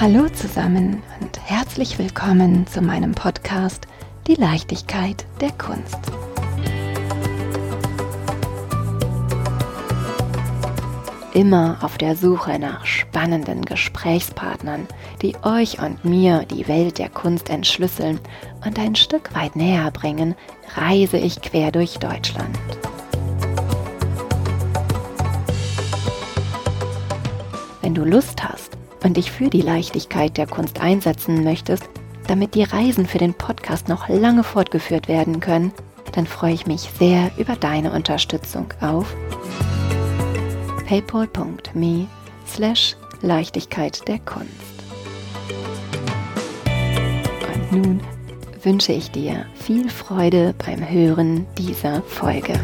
Hallo zusammen und herzlich willkommen zu meinem Podcast Die Leichtigkeit der Kunst. Immer auf der Suche nach spannenden Gesprächspartnern, die euch und mir die Welt der Kunst entschlüsseln und ein Stück weit näher bringen, reise ich quer durch Deutschland. Wenn du Lust hast und dich für die Leichtigkeit der Kunst einsetzen möchtest, damit die Reisen für den Podcast noch lange fortgeführt werden können, dann freue ich mich sehr über deine Unterstützung auf paypal.me slash Leichtigkeit der Kunst. Und nun wünsche ich dir viel Freude beim Hören dieser Folge.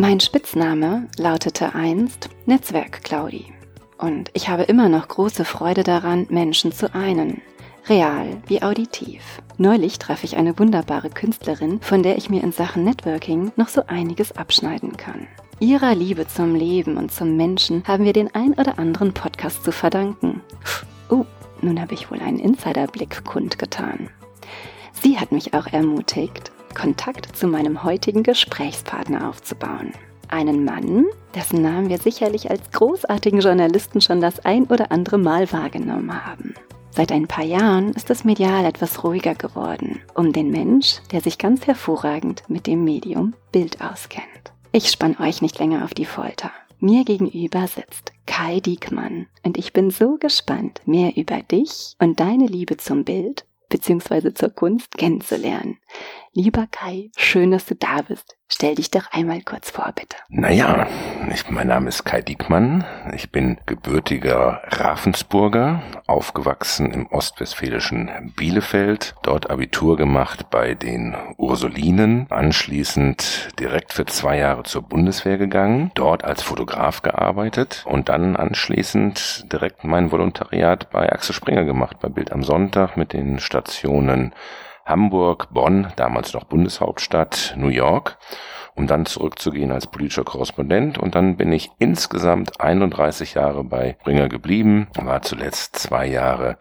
Mein Spitzname lautete einst Netzwerk Claudi. Und ich habe immer noch große Freude daran, Menschen zu einen. Real wie auditiv. Neulich traf ich eine wunderbare Künstlerin, von der ich mir in Sachen Networking noch so einiges abschneiden kann. Ihrer Liebe zum Leben und zum Menschen haben wir den ein oder anderen Podcast zu verdanken. Oh, nun habe ich wohl einen Insiderblick kundgetan. Sie hat mich auch ermutigt, Kontakt zu meinem heutigen Gesprächspartner aufzubauen. Einen Mann, dessen Namen wir sicherlich als großartigen Journalisten schon das ein oder andere Mal wahrgenommen haben. Seit ein paar Jahren ist das Medial etwas ruhiger geworden, um den Mensch, der sich ganz hervorragend mit dem Medium Bild auskennt. Ich spann euch nicht länger auf die Folter. Mir gegenüber sitzt Kai Diekmann und ich bin so gespannt, mehr über dich und deine Liebe zum Bild bzw. zur Kunst kennenzulernen. Lieber Kai, schön, dass du da bist. Stell dich doch einmal kurz vor, bitte. Naja, ich, mein Name ist Kai Diekmann. Ich bin gebürtiger Ravensburger, aufgewachsen im ostwestfälischen Bielefeld, dort Abitur gemacht bei den Ursulinen, anschließend direkt für zwei Jahre zur Bundeswehr gegangen, dort als Fotograf gearbeitet und dann anschließend direkt mein Volontariat bei Axel Springer gemacht, bei Bild am Sonntag mit den Stationen Hamburg, Bonn, damals noch Bundeshauptstadt, New York, um dann zurückzugehen als politischer Korrespondent. Und dann bin ich insgesamt 31 Jahre bei Bringer geblieben, war zuletzt zwei Jahre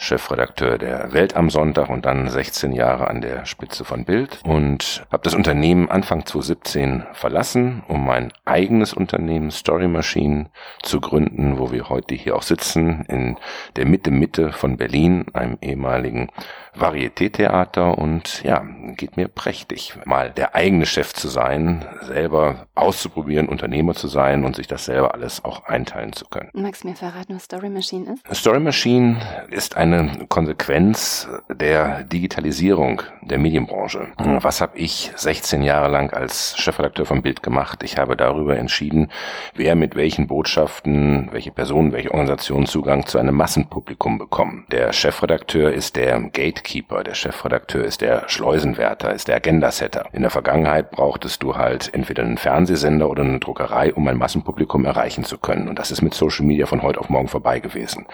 Chefredakteur der Welt am Sonntag und dann 16 Jahre an der Spitze von Bild und habe das Unternehmen Anfang 2017 verlassen, um mein eigenes Unternehmen Story Machine zu gründen, wo wir heute hier auch sitzen, in der Mitte Mitte von Berlin, einem ehemaligen Varieté-Theater und ja, geht mir prächtig, mal der eigene Chef zu sein, selber auszuprobieren, Unternehmer zu sein und sich das selber alles auch einteilen zu können. Magst du mir verraten, was Story Machine ist? Story Machine ist eine Konsequenz der Digitalisierung der Medienbranche. Was habe ich 16 Jahre lang als Chefredakteur von Bild gemacht? Ich habe darüber entschieden, wer mit welchen Botschaften, welche Personen, welche Organisationen Zugang zu einem Massenpublikum bekommen. Der Chefredakteur ist der Gatekeeper Gatekeeper, der Chefredakteur ist der Schleusenwärter, ist der Agendasetter. In der Vergangenheit brauchtest du halt entweder einen Fernsehsender oder eine Druckerei, um ein Massenpublikum erreichen zu können. Und das ist mit Social Media von heute auf morgen vorbei gewesen.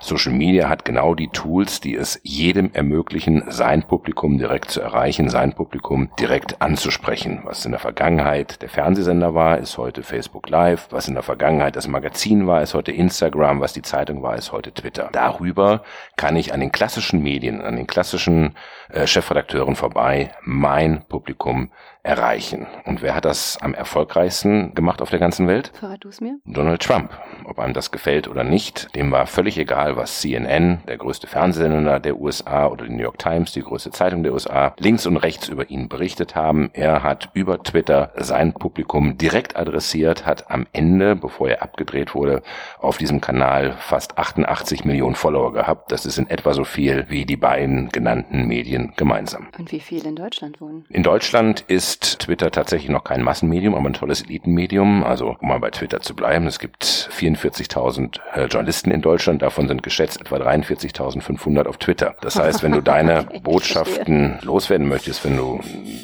Social Media hat genau die Tools, die es jedem ermöglichen, sein Publikum direkt zu erreichen, sein Publikum direkt anzusprechen. Was in der Vergangenheit der Fernsehsender war, ist heute Facebook Live. Was in der Vergangenheit das Magazin war, ist heute Instagram. Was die Zeitung war, ist heute Twitter. Darüber kann ich an den klassischen Medien, an den klassischen äh, Chefredakteuren vorbei mein Publikum erreichen. Und wer hat das am erfolgreichsten gemacht auf der ganzen Welt? Verrat du es mir? Donald Trump. Ob einem das gefällt oder nicht, dem war völlig egal, was CNN, der größte Fernsehsender der USA oder die New York Times, die größte Zeitung der USA, links und rechts über ihn berichtet haben. Er hat über Twitter sein Publikum direkt adressiert, hat am Ende, bevor er abgedreht wurde, auf diesem Kanal fast 88 Millionen Follower gehabt. Das ist in etwa so viel wie die beiden genannten Medien gemeinsam. Und wie viel in Deutschland wohnen? In Deutschland ist Twitter tatsächlich noch kein Massenmedium, aber ein tolles Elitenmedium. Also um mal bei Twitter zu bleiben, es gibt 44.000 äh, Journalisten in Deutschland, davon sind geschätzt etwa 43.500 auf Twitter. Das heißt, wenn du deine okay, Botschaften loswerden möchtest, wenn du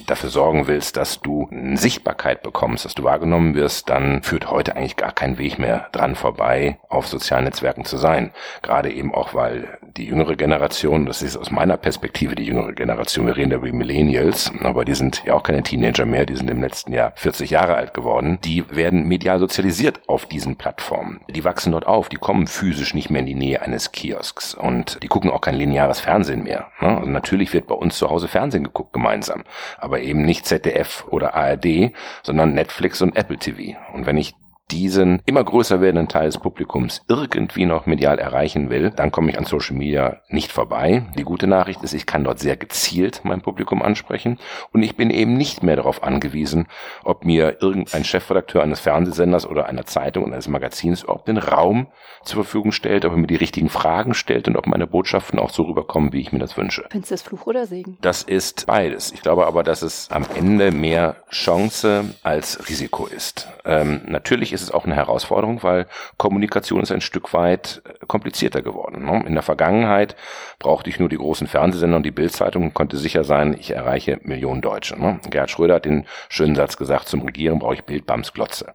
dafür sorgen willst, dass du Sichtbarkeit bekommst, dass du wahrgenommen wirst, dann führt heute eigentlich gar kein Weg mehr dran vorbei, auf sozialen Netzwerken zu sein. Gerade eben auch, weil die jüngere Generation, das ist aus meiner Perspektive die jüngere Generation, wir reden da über Millennials, aber die sind ja auch keine Teenager mehr, die sind im letzten Jahr 40 Jahre alt geworden, die werden medial sozialisiert auf diesen Plattformen. Die wachsen dort auf, die kommen physisch nicht mehr in die Nähe eines Kiosks und die gucken auch kein lineares Fernsehen mehr. Ne? Also natürlich wird bei uns zu Hause Fernsehen geguckt gemeinsam, aber eben nicht ZDF oder ARD, sondern Netflix und Apple TV. Und wenn ich diesen immer größer werdenden Teil des Publikums irgendwie noch medial erreichen will, dann komme ich an Social Media nicht vorbei. Die gute Nachricht ist, ich kann dort sehr gezielt mein Publikum ansprechen und ich bin eben nicht mehr darauf angewiesen, ob mir irgendein Chefredakteur eines Fernsehsenders oder einer Zeitung und eines Magazins überhaupt den Raum zur Verfügung stellt, ob er mir die richtigen Fragen stellt und ob meine Botschaften auch so rüberkommen, wie ich mir das wünsche. Findest du das Fluch oder Segen? Das ist beides. Ich glaube aber, dass es am Ende mehr Chance als Risiko ist. Ähm, natürlich ist ist es auch eine Herausforderung, weil Kommunikation ist ein Stück weit äh, komplizierter geworden. Ne? In der Vergangenheit brauchte ich nur die großen Fernsehsender und die Bildzeitung und konnte sicher sein, ich erreiche Millionen Deutsche. Ne? Gerhard Schröder hat den schönen Satz gesagt, zum Regieren brauche ich Bildbamsglotze.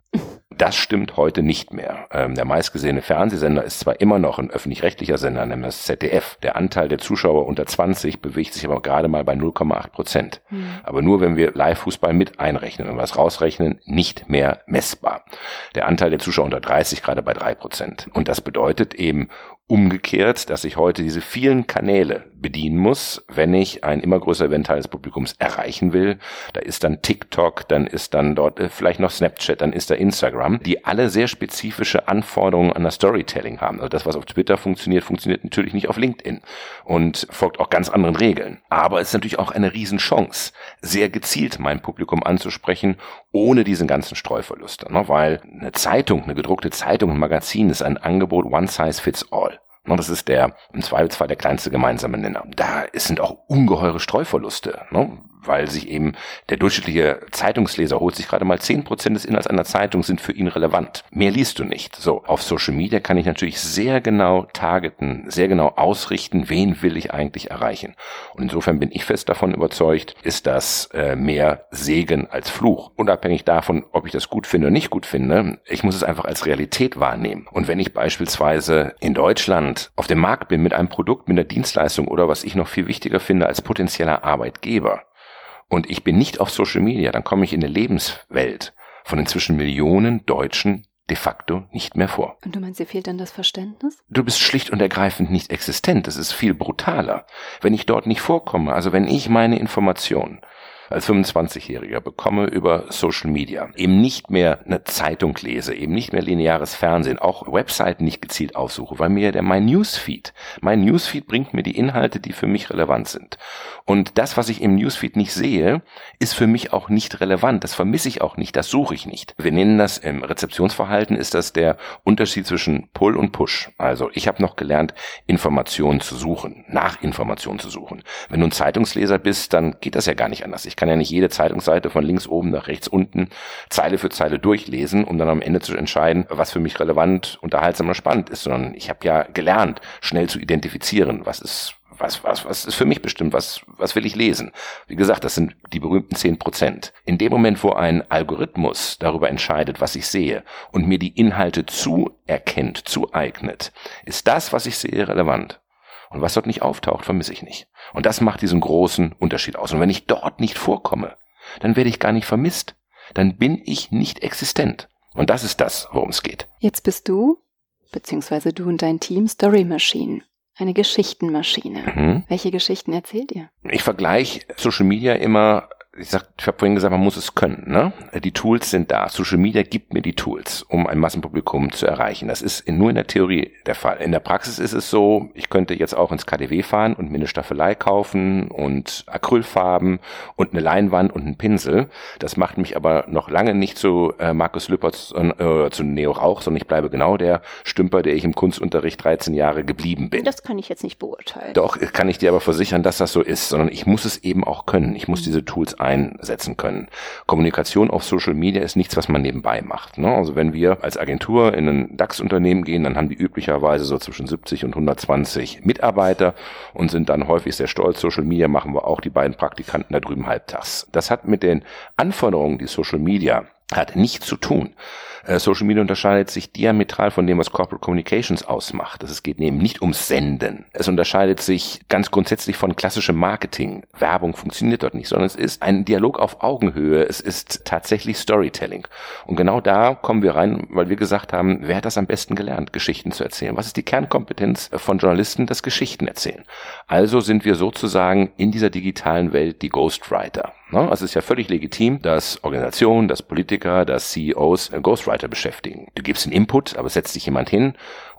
Das stimmt heute nicht mehr. Ähm, der meistgesehene Fernsehsender ist zwar immer noch ein öffentlich-rechtlicher Sender, nämlich das ZDF. Der Anteil der Zuschauer unter 20 bewegt sich aber gerade mal bei 0,8 Prozent. Mhm. Aber nur wenn wir Live-Fußball mit einrechnen, wenn wir es rausrechnen, nicht mehr messbar. Der Anteil der Zuschauer unter 30 gerade bei 3 Prozent. Und das bedeutet eben umgekehrt, dass ich heute diese vielen Kanäle bedienen muss, wenn ich ein immer größer Teil des Publikums erreichen will. Da ist dann TikTok, dann ist dann dort äh, vielleicht noch Snapchat, dann ist da Instagram, die alle sehr spezifische Anforderungen an das Storytelling haben. Also das, was auf Twitter funktioniert, funktioniert natürlich nicht auf LinkedIn und folgt auch ganz anderen Regeln. Aber es ist natürlich auch eine Riesenchance, sehr gezielt mein Publikum anzusprechen, ohne diesen ganzen Streuverlust. Ne? Weil eine Zeitung, eine gedruckte Zeitung, ein Magazin ist ein Angebot one size fits all. Ne, das ist der, im Zweifelsfall der kleinste gemeinsame Nenner. Da sind auch ungeheure Streuverluste. Ne? Weil sich eben der durchschnittliche Zeitungsleser holt sich gerade mal zehn Prozent des Inhalts einer Zeitung sind für ihn relevant. Mehr liest du nicht. So, auf Social Media kann ich natürlich sehr genau targeten, sehr genau ausrichten, wen will ich eigentlich erreichen. Und insofern bin ich fest davon überzeugt, ist das äh, mehr Segen als Fluch. Unabhängig davon, ob ich das gut finde oder nicht gut finde, ich muss es einfach als Realität wahrnehmen. Und wenn ich beispielsweise in Deutschland auf dem Markt bin mit einem Produkt, mit einer Dienstleistung oder was ich noch viel wichtiger finde als potenzieller Arbeitgeber, und ich bin nicht auf Social Media, dann komme ich in eine Lebenswelt von inzwischen Millionen Deutschen de facto nicht mehr vor. Und du meinst, dir fehlt dann das Verständnis? Du bist schlicht und ergreifend nicht existent. Das ist viel brutaler. Wenn ich dort nicht vorkomme, also wenn ich meine Informationen als 25-Jähriger bekomme über Social Media eben nicht mehr eine Zeitung lese, eben nicht mehr lineares Fernsehen, auch Webseiten nicht gezielt aufsuche, weil mir der mein Newsfeed, mein Newsfeed bringt mir die Inhalte, die für mich relevant sind. Und das, was ich im Newsfeed nicht sehe, ist für mich auch nicht relevant. Das vermisse ich auch nicht, das suche ich nicht. Wir nennen das im Rezeptionsverhalten ist das der Unterschied zwischen Pull und Push. Also ich habe noch gelernt, Informationen zu suchen, nach Informationen zu suchen. Wenn du ein Zeitungsleser bist, dann geht das ja gar nicht anders. Ich ich kann ja nicht jede Zeitungsseite von links oben nach rechts unten Zeile für Zeile durchlesen, um dann am Ende zu entscheiden, was für mich relevant, unterhaltsam oder spannend ist, sondern ich habe ja gelernt, schnell zu identifizieren, was ist was, was, was ist für mich bestimmt, was, was will ich lesen? Wie gesagt, das sind die berühmten zehn Prozent. In dem Moment, wo ein Algorithmus darüber entscheidet, was ich sehe und mir die Inhalte zuerkennt, zueignet, ist das, was ich sehe, relevant. Und was dort nicht auftaucht, vermisse ich nicht. Und das macht diesen großen Unterschied aus. Und wenn ich dort nicht vorkomme, dann werde ich gar nicht vermisst. Dann bin ich nicht existent. Und das ist das, worum es geht. Jetzt bist du, beziehungsweise du und dein Team, Story Machine. Eine Geschichtenmaschine. Mhm. Welche Geschichten erzählt ihr? Ich vergleiche Social Media immer ich sag, ich habe vorhin gesagt, man muss es können. Ne? Die Tools sind da. Social Media gibt mir die Tools, um ein Massenpublikum zu erreichen. Das ist nur in der Theorie der Fall. In der Praxis ist es so, ich könnte jetzt auch ins KDW fahren und mir eine Staffelei kaufen und Acrylfarben und eine Leinwand und einen Pinsel. Das macht mich aber noch lange nicht zu äh, Markus Lüppertz äh, zu Neo Rauch, sondern ich bleibe genau der Stümper, der ich im Kunstunterricht 13 Jahre geblieben bin. Das kann ich jetzt nicht beurteilen. Doch, kann ich dir aber versichern, dass das so ist, sondern ich muss es eben auch können. Ich muss mhm. diese Tools einsetzen können. Kommunikation auf Social Media ist nichts, was man nebenbei macht. Ne? Also wenn wir als Agentur in ein DAX-Unternehmen gehen, dann haben die üblicherweise so zwischen 70 und 120 Mitarbeiter und sind dann häufig sehr stolz. Social Media machen wir auch die beiden Praktikanten da drüben halbtags. Das hat mit den Anforderungen, die Social Media hat nichts zu tun Social Media unterscheidet sich diametral von dem, was Corporate Communications ausmacht. Es geht eben nicht ums Senden. Es unterscheidet sich ganz grundsätzlich von klassischem Marketing. Werbung funktioniert dort nicht, sondern es ist ein Dialog auf Augenhöhe. Es ist tatsächlich Storytelling. Und genau da kommen wir rein, weil wir gesagt haben, wer hat das am besten gelernt, Geschichten zu erzählen? Was ist die Kernkompetenz von Journalisten? Das Geschichten erzählen. Also sind wir sozusagen in dieser digitalen Welt die Ghostwriter. Ne? Also es ist ja völlig legitim, dass Organisationen, dass Politiker, dass CEOs äh, Ghostwriter beschäftigen. Du gibst einen Input, aber setzt sich jemand hin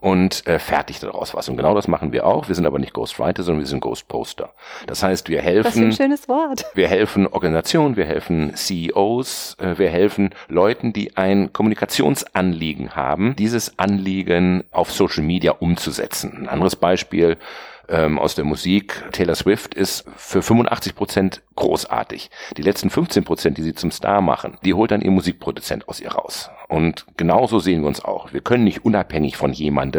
und äh, fertigt daraus was. Und genau das machen wir auch. Wir sind aber nicht Ghostwriter, sondern wir sind Ghostposter. Das heißt, wir helfen. Was für ein schönes Wort. Wir helfen Organisationen, wir helfen CEOs, äh, wir helfen Leuten, die ein Kommunikationsanliegen haben, dieses Anliegen auf Social Media umzusetzen. Ein anderes Beispiel ähm, aus der Musik. Taylor Swift ist für 85 Prozent großartig. Die letzten 15 Prozent, die sie zum Star machen, die holt dann ihr Musikproduzent aus ihr raus. Und genauso sehen wir uns auch. Wir können nicht unabhängig von jemandem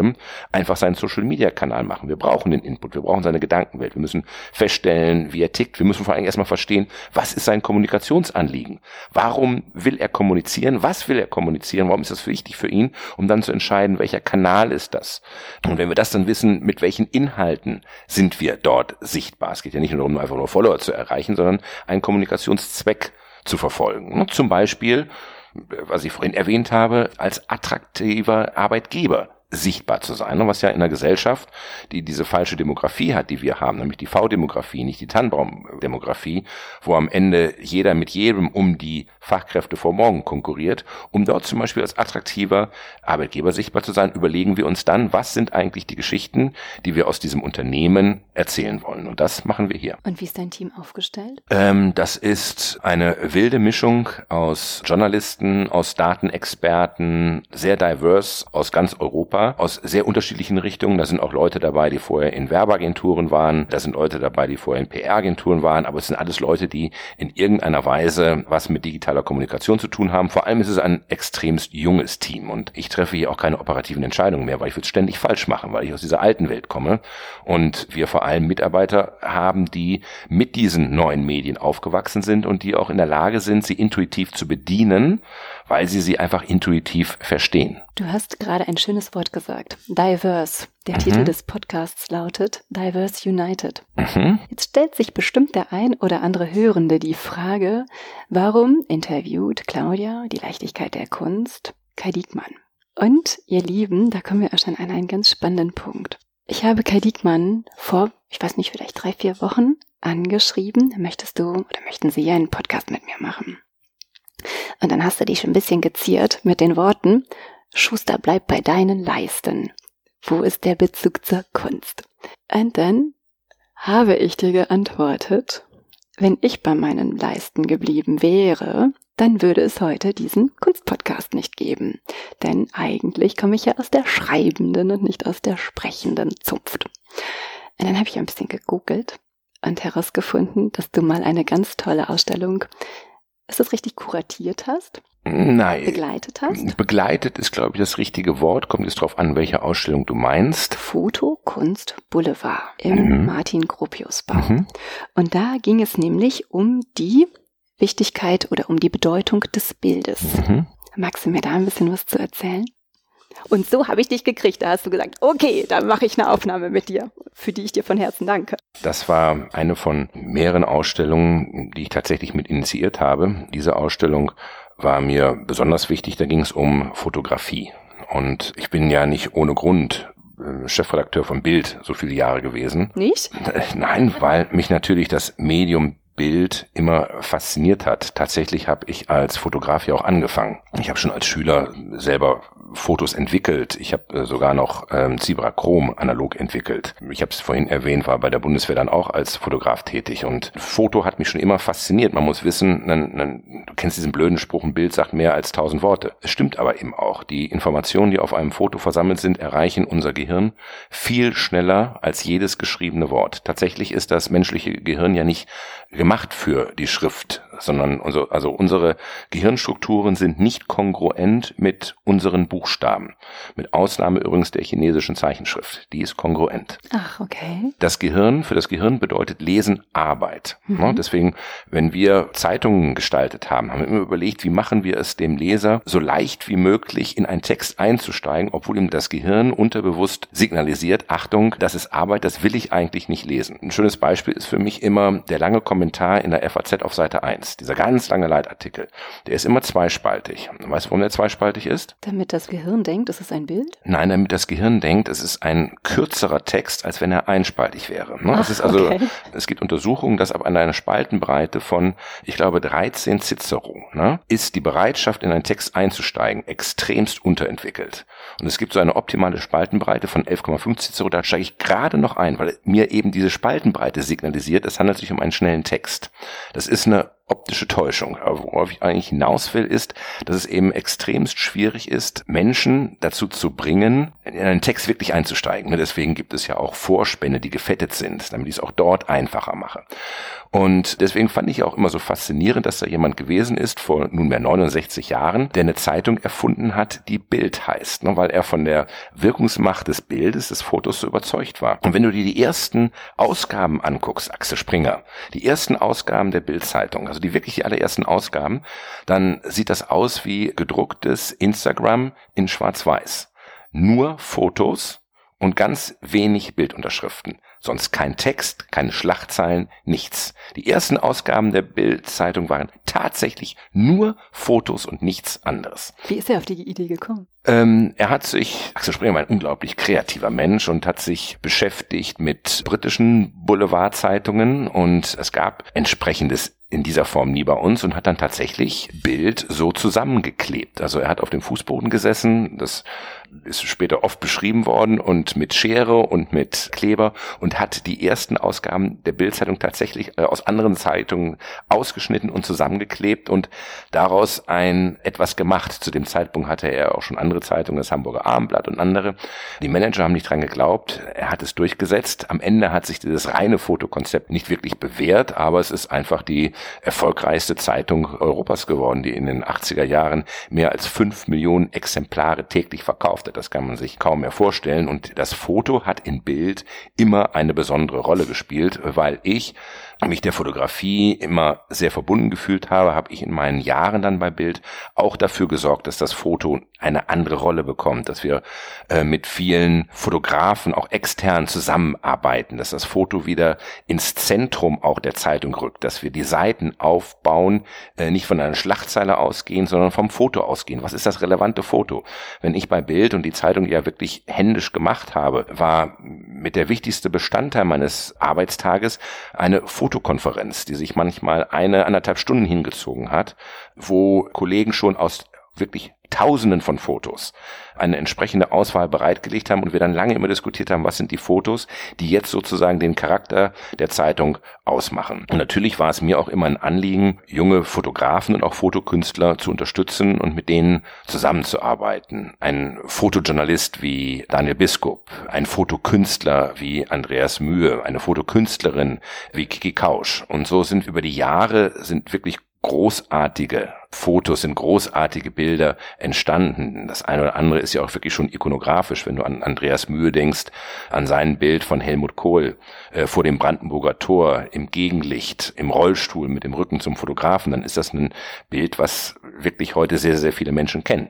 einfach seinen Social-Media-Kanal machen. Wir brauchen den Input, wir brauchen seine Gedankenwelt. Wir müssen feststellen, wie er tickt. Wir müssen vor allem erstmal verstehen, was ist sein Kommunikationsanliegen? Warum will er kommunizieren? Was will er kommunizieren? Warum ist das wichtig für ihn? Um dann zu entscheiden, welcher Kanal ist das? Und wenn wir das dann wissen, mit welchen Inhalten sind wir dort sichtbar? Es geht ja nicht nur darum, einfach nur Follower zu erreichen, sondern einen Kommunikationszweck zu verfolgen. Zum Beispiel, was ich vorhin erwähnt habe, als attraktiver Arbeitgeber sichtbar zu sein, was ja in einer Gesellschaft, die diese falsche Demografie hat, die wir haben, nämlich die V-Demografie, nicht die Tannenbaum-Demografie, wo am Ende jeder mit jedem um die Fachkräfte vor morgen konkurriert, um dort zum Beispiel als attraktiver Arbeitgeber sichtbar zu sein, überlegen wir uns dann, was sind eigentlich die Geschichten, die wir aus diesem Unternehmen erzählen wollen. Und das machen wir hier. Und wie ist dein Team aufgestellt? Ähm, das ist eine wilde Mischung aus Journalisten, aus Datenexperten, sehr diverse aus ganz Europa aus sehr unterschiedlichen Richtungen. Da sind auch Leute dabei, die vorher in Werbeagenturen waren. Da sind Leute dabei, die vorher in PR-Agenturen waren. Aber es sind alles Leute, die in irgendeiner Weise was mit digitaler Kommunikation zu tun haben. Vor allem ist es ein extremst junges Team. Und ich treffe hier auch keine operativen Entscheidungen mehr, weil ich würde es ständig falsch machen, weil ich aus dieser alten Welt komme. Und wir vor allem Mitarbeiter haben, die mit diesen neuen Medien aufgewachsen sind und die auch in der Lage sind, sie intuitiv zu bedienen, weil sie sie einfach intuitiv verstehen. Du hast gerade ein schönes Wort gesagt. Diverse. Der mhm. Titel des Podcasts lautet Diverse United. Mhm. Jetzt stellt sich bestimmt der ein oder andere Hörende die Frage, warum interviewt Claudia die Leichtigkeit der Kunst Kai Diekmann? Und ihr Lieben, da kommen wir auch schon an einen ganz spannenden Punkt. Ich habe Kai Diekmann vor, ich weiß nicht, vielleicht drei, vier Wochen angeschrieben, möchtest du oder möchten Sie einen Podcast mit mir machen? Und dann hast du dich schon ein bisschen geziert mit den Worten, Schuster, bleib bei deinen Leisten. Wo ist der Bezug zur Kunst? Und dann habe ich dir geantwortet, wenn ich bei meinen Leisten geblieben wäre, dann würde es heute diesen Kunstpodcast nicht geben. Denn eigentlich komme ich ja aus der schreibenden und nicht aus der sprechenden Zunft. Und dann habe ich ein bisschen gegoogelt und herausgefunden, dass du mal eine ganz tolle Ausstellung ist das richtig kuratiert hast? Nein. Begleitet hast? Begleitet ist, glaube ich, das richtige Wort. Kommt jetzt drauf an, welche Ausstellung du meinst. Foto, Kunst, Boulevard im mhm. Martin Gropius Bau. Mhm. Und da ging es nämlich um die Wichtigkeit oder um die Bedeutung des Bildes. Mhm. Magst du mir da ein bisschen was zu erzählen? Und so habe ich dich gekriegt. Da hast du gesagt, okay, dann mache ich eine Aufnahme mit dir, für die ich dir von Herzen danke. Das war eine von mehreren Ausstellungen, die ich tatsächlich mit initiiert habe. Diese Ausstellung war mir besonders wichtig. Da ging es um Fotografie. Und ich bin ja nicht ohne Grund äh, Chefredakteur von Bild so viele Jahre gewesen. Nicht? Nein, weil mich natürlich das Medium Bild immer fasziniert hat. Tatsächlich habe ich als Fotograf ja auch angefangen. Ich habe schon als Schüler selber Fotos entwickelt. Ich habe äh, sogar noch ähm, Zebra Chrom analog entwickelt. Ich habe es vorhin erwähnt, war bei der Bundeswehr dann auch als Fotograf tätig und Foto hat mich schon immer fasziniert. Man muss wissen, dann, dann, du kennst diesen blöden Spruch, ein Bild sagt mehr als tausend Worte. Es stimmt aber eben auch. Die Informationen, die auf einem Foto versammelt sind, erreichen unser Gehirn viel schneller als jedes geschriebene Wort. Tatsächlich ist das menschliche Gehirn ja nicht gemacht für die Schrift, sondern also, also unsere Gehirnstrukturen sind nicht kongruent mit unseren Buchstaben. Mit Ausnahme übrigens der chinesischen Zeichenschrift. Die ist kongruent. Ach, okay. Das Gehirn, für das Gehirn bedeutet Lesen Arbeit. Mhm. Deswegen, wenn wir Zeitungen gestaltet haben, haben wir immer überlegt, wie machen wir es dem Leser so leicht wie möglich in einen Text einzusteigen, obwohl ihm das Gehirn unterbewusst signalisiert, Achtung, das ist Arbeit, das will ich eigentlich nicht lesen. Ein schönes Beispiel ist für mich immer der lange Kommentar in der FAZ auf Seite 1. Dieser ganz lange Leitartikel. Der ist immer zweispaltig. Weißt du, warum der zweispaltig ist? Damit das Gehirn denkt, es ist ein Bild? Nein, damit das Gehirn denkt, es ist ein kürzerer Text, als wenn er einspaltig wäre. Ne? Ach, es ist also, okay. es gibt Untersuchungen, dass ab einer Spaltenbreite von, ich glaube, 13 Cicero, ne, ist die Bereitschaft, in einen Text einzusteigen, extremst unterentwickelt. Und es gibt so eine optimale Spaltenbreite von 11,5 Cicero, da steige ich gerade noch ein, weil mir eben diese Spaltenbreite signalisiert, es handelt sich um einen schnellen Text. Das ist eine optische Täuschung. Aber worauf ich eigentlich hinaus will, ist, dass es eben extremst schwierig ist, Menschen dazu zu bringen, in einen Text wirklich einzusteigen. Deswegen gibt es ja auch Vorspänne, die gefettet sind, damit ich es auch dort einfacher mache. Und deswegen fand ich auch immer so faszinierend, dass da jemand gewesen ist, vor nunmehr 69 Jahren, der eine Zeitung erfunden hat, die Bild heißt, ne, weil er von der Wirkungsmacht des Bildes, des Fotos so überzeugt war. Und wenn du dir die ersten Ausgaben anguckst, Axel Springer, die ersten Ausgaben der Bildzeitung, also die wirklich die allerersten Ausgaben, dann sieht das aus wie gedrucktes Instagram in Schwarz-Weiß. Nur Fotos und ganz wenig Bildunterschriften. Sonst kein Text, keine Schlachtzeilen, nichts. Die ersten Ausgaben der Bild-Zeitung waren tatsächlich nur Fotos und nichts anderes. Wie ist er auf die Idee gekommen? Ähm, er hat sich, Axel Springer war ein unglaublich kreativer Mensch und hat sich beschäftigt mit britischen Boulevardzeitungen und es gab entsprechendes in dieser Form nie bei uns und hat dann tatsächlich Bild so zusammengeklebt. Also er hat auf dem Fußboden gesessen, das ist später oft beschrieben worden und mit Schere und mit Kleber und hat die ersten Ausgaben der Bildzeitung tatsächlich äh, aus anderen Zeitungen ausgeschnitten und zusammengeklebt und daraus ein etwas gemacht. Zu dem Zeitpunkt hatte er auch schon andere Zeitungen, das Hamburger Abendblatt und andere. Die Manager haben nicht dran geglaubt. Er hat es durchgesetzt. Am Ende hat sich dieses reine Fotokonzept nicht wirklich bewährt, aber es ist einfach die erfolgreichste Zeitung Europas geworden, die in den 80er Jahren mehr als fünf Millionen Exemplare täglich verkaufte. Das kann man sich kaum mehr vorstellen. Und das Foto hat in Bild immer eine besondere Rolle gespielt, weil ich mich der Fotografie immer sehr verbunden gefühlt habe, habe ich in meinen Jahren dann bei Bild auch dafür gesorgt, dass das Foto eine andere Rolle bekommt, dass wir äh, mit vielen Fotografen auch extern zusammenarbeiten, dass das Foto wieder ins Zentrum auch der Zeitung rückt, dass wir die Seiten aufbauen, äh, nicht von einer Schlachtzeile ausgehen, sondern vom Foto ausgehen. Was ist das relevante Foto? Wenn ich bei Bild und die Zeitung ja wirklich händisch gemacht habe, war mit der wichtigste Bestandteil meines Arbeitstages eine Fotokonferenz, die sich manchmal eine, anderthalb Stunden hingezogen hat, wo Kollegen schon aus wirklich Tausenden von Fotos eine entsprechende Auswahl bereitgelegt haben und wir dann lange immer diskutiert haben, was sind die Fotos, die jetzt sozusagen den Charakter der Zeitung ausmachen. Und natürlich war es mir auch immer ein Anliegen, junge Fotografen und auch Fotokünstler zu unterstützen und mit denen zusammenzuarbeiten. Ein Fotojournalist wie Daniel Biskup, ein Fotokünstler wie Andreas Mühe, eine Fotokünstlerin wie Kiki Kausch. Und so sind über die Jahre sind wirklich großartige Fotos, sind großartige Bilder entstanden. Das eine oder andere ist ja auch wirklich schon ikonografisch, wenn du an Andreas Mühe denkst, an sein Bild von Helmut Kohl äh, vor dem Brandenburger Tor im Gegenlicht, im Rollstuhl mit dem Rücken zum Fotografen, dann ist das ein Bild, was wirklich heute sehr, sehr viele Menschen kennen.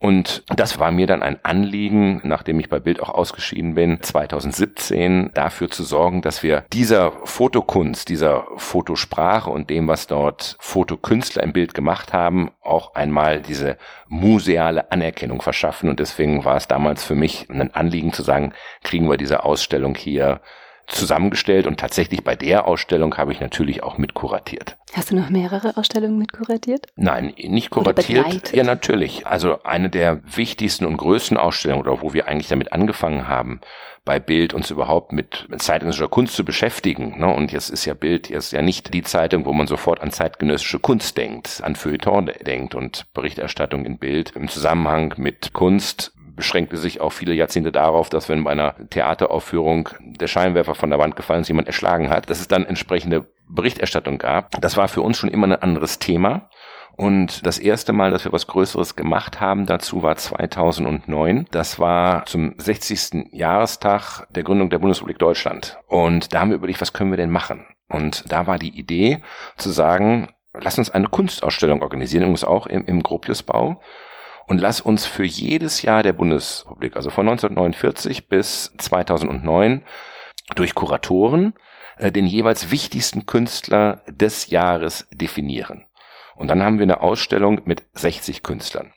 Und das war mir dann ein Anliegen, nachdem ich bei Bild auch ausgeschieden bin, 2017 dafür zu sorgen, dass wir dieser Fotokunst, dieser Fotosprache und dem, was dort Fotokünstler im Bild gemacht haben, auch einmal diese museale Anerkennung verschaffen. Und deswegen war es damals für mich ein Anliegen zu sagen, kriegen wir diese Ausstellung hier zusammengestellt und tatsächlich bei der Ausstellung habe ich natürlich auch mitkuratiert. Hast du noch mehrere Ausstellungen mitkuratiert? Nein, nicht kuratiert. Ja, natürlich. Also eine der wichtigsten und größten Ausstellungen oder wo wir eigentlich damit angefangen haben, bei Bild uns überhaupt mit zeitgenössischer Kunst zu beschäftigen. Ne? Und jetzt ist ja Bild jetzt ja nicht die Zeitung, wo man sofort an zeitgenössische Kunst denkt, an Feuilleton denkt und Berichterstattung in Bild im Zusammenhang mit Kunst beschränkte sich auch viele Jahrzehnte darauf, dass wenn bei einer Theateraufführung der Scheinwerfer von der Wand gefallen ist, jemand erschlagen hat, dass es dann entsprechende Berichterstattung gab. Das war für uns schon immer ein anderes Thema. Und das erste Mal, dass wir was Größeres gemacht haben dazu, war 2009. Das war zum 60. Jahrestag der Gründung der Bundesrepublik Deutschland. Und da haben wir überlegt, was können wir denn machen? Und da war die Idee zu sagen, lass uns eine Kunstausstellung organisieren, übrigens auch im, im Gropiusbau. Und lass uns für jedes Jahr der Bundesrepublik, also von 1949 bis 2009, durch Kuratoren äh, den jeweils wichtigsten Künstler des Jahres definieren. Und dann haben wir eine Ausstellung mit 60 Künstlern.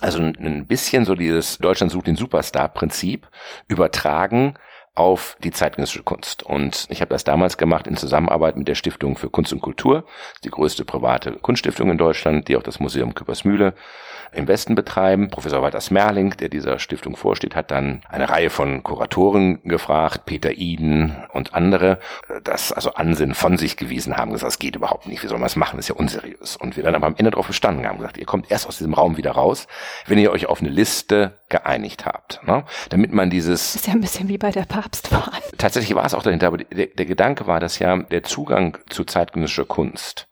Also ein bisschen so dieses Deutschland sucht den Superstar-Prinzip übertragen auf die zeitgenössische Kunst. Und ich habe das damals gemacht in Zusammenarbeit mit der Stiftung für Kunst und Kultur, die größte private Kunststiftung in Deutschland, die auch das Museum Küppersmühle im Westen betreiben. Professor Walter Smerling, der dieser Stiftung vorsteht, hat dann eine Reihe von Kuratoren gefragt, Peter Iden und andere, das also Ansinn von sich gewiesen haben, gesagt, das geht überhaupt nicht, wie soll man das machen, das ist ja unseriös. Und wir dann aber am Ende darauf bestanden haben, gesagt, ihr kommt erst aus diesem Raum wieder raus, wenn ihr euch auf eine Liste geeinigt habt. Ne? Damit man dieses... Das ist ja ein bisschen wie bei der Papstwahl. Tatsächlich war es auch dahinter, aber der, der Gedanke war, dass ja der Zugang zu zeitgenössischer Kunst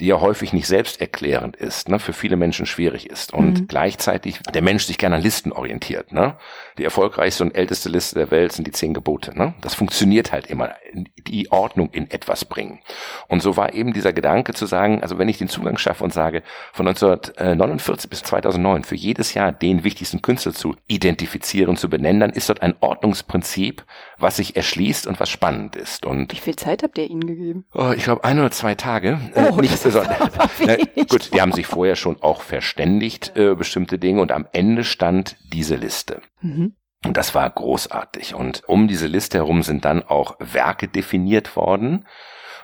die ja häufig nicht selbsterklärend ist, ne, für viele Menschen schwierig ist und mhm. gleichzeitig der Mensch sich gerne an Listen orientiert. Ne? Die erfolgreichste und älteste Liste der Welt sind die zehn Gebote. Ne? Das funktioniert halt immer, die Ordnung in etwas bringen. Und so war eben dieser Gedanke zu sagen, also wenn ich den Zugang schaffe und sage, von 1949 bis 2009 für jedes Jahr den wichtigsten Künstler zu identifizieren, zu benennen, dann ist dort ein Ordnungsprinzip, was sich erschließt und was spannend ist. Und Wie viel Zeit habt ihr ihnen gegeben? Oh, ich glaube ein oder zwei Tage. Äh, oh, nicht besonders. Na, gut, die haben sich vorher schon auch verständigt, äh, bestimmte Dinge, und am Ende stand diese Liste. Mhm. Und das war großartig. Und um diese Liste herum sind dann auch Werke definiert worden.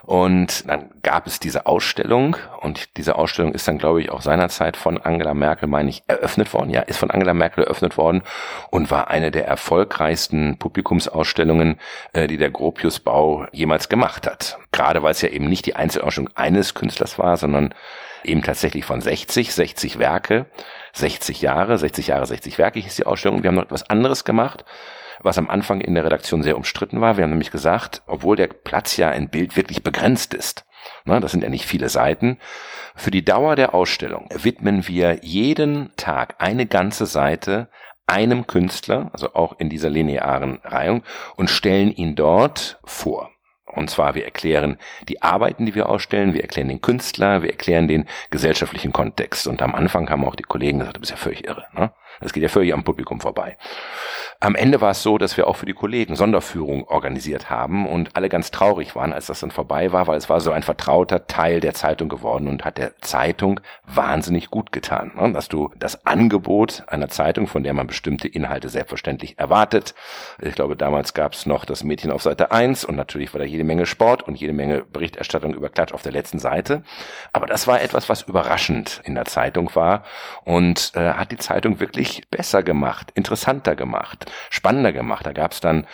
Und dann gab es diese Ausstellung und diese Ausstellung ist dann, glaube ich, auch seinerzeit von Angela Merkel, meine ich, eröffnet worden. Ja, ist von Angela Merkel eröffnet worden und war eine der erfolgreichsten Publikumsausstellungen, äh, die der Gropiusbau jemals gemacht hat. Gerade weil es ja eben nicht die Einzelausstellung eines Künstlers war, sondern eben tatsächlich von 60, 60 Werke, 60 Jahre, 60 Jahre, 60 Werke hieß die Ausstellung. Wir haben noch etwas anderes gemacht was am Anfang in der Redaktion sehr umstritten war. Wir haben nämlich gesagt, obwohl der Platz ja in Bild wirklich begrenzt ist, ne, das sind ja nicht viele Seiten, für die Dauer der Ausstellung widmen wir jeden Tag eine ganze Seite einem Künstler, also auch in dieser linearen Reihung, und stellen ihn dort vor. Und zwar, wir erklären die Arbeiten, die wir ausstellen, wir erklären den Künstler, wir erklären den gesellschaftlichen Kontext. Und am Anfang haben auch die Kollegen gesagt, du bist ja völlig irre. Ne? Das geht ja völlig am Publikum vorbei. Am Ende war es so, dass wir auch für die Kollegen Sonderführung organisiert haben und alle ganz traurig waren, als das dann vorbei war, weil es war so ein vertrauter Teil der Zeitung geworden und hat der Zeitung wahnsinnig gut getan. Ne? Dass du das Angebot einer Zeitung, von der man bestimmte Inhalte selbstverständlich erwartet. Ich glaube, damals gab es noch das Mädchen auf Seite 1 und natürlich war da jede Menge Sport und jede Menge Berichterstattung über Klatsch auf der letzten Seite. Aber das war etwas, was überraschend in der Zeitung war und äh, hat die Zeitung wirklich besser gemacht, interessanter gemacht, spannender gemacht. Da gab es dann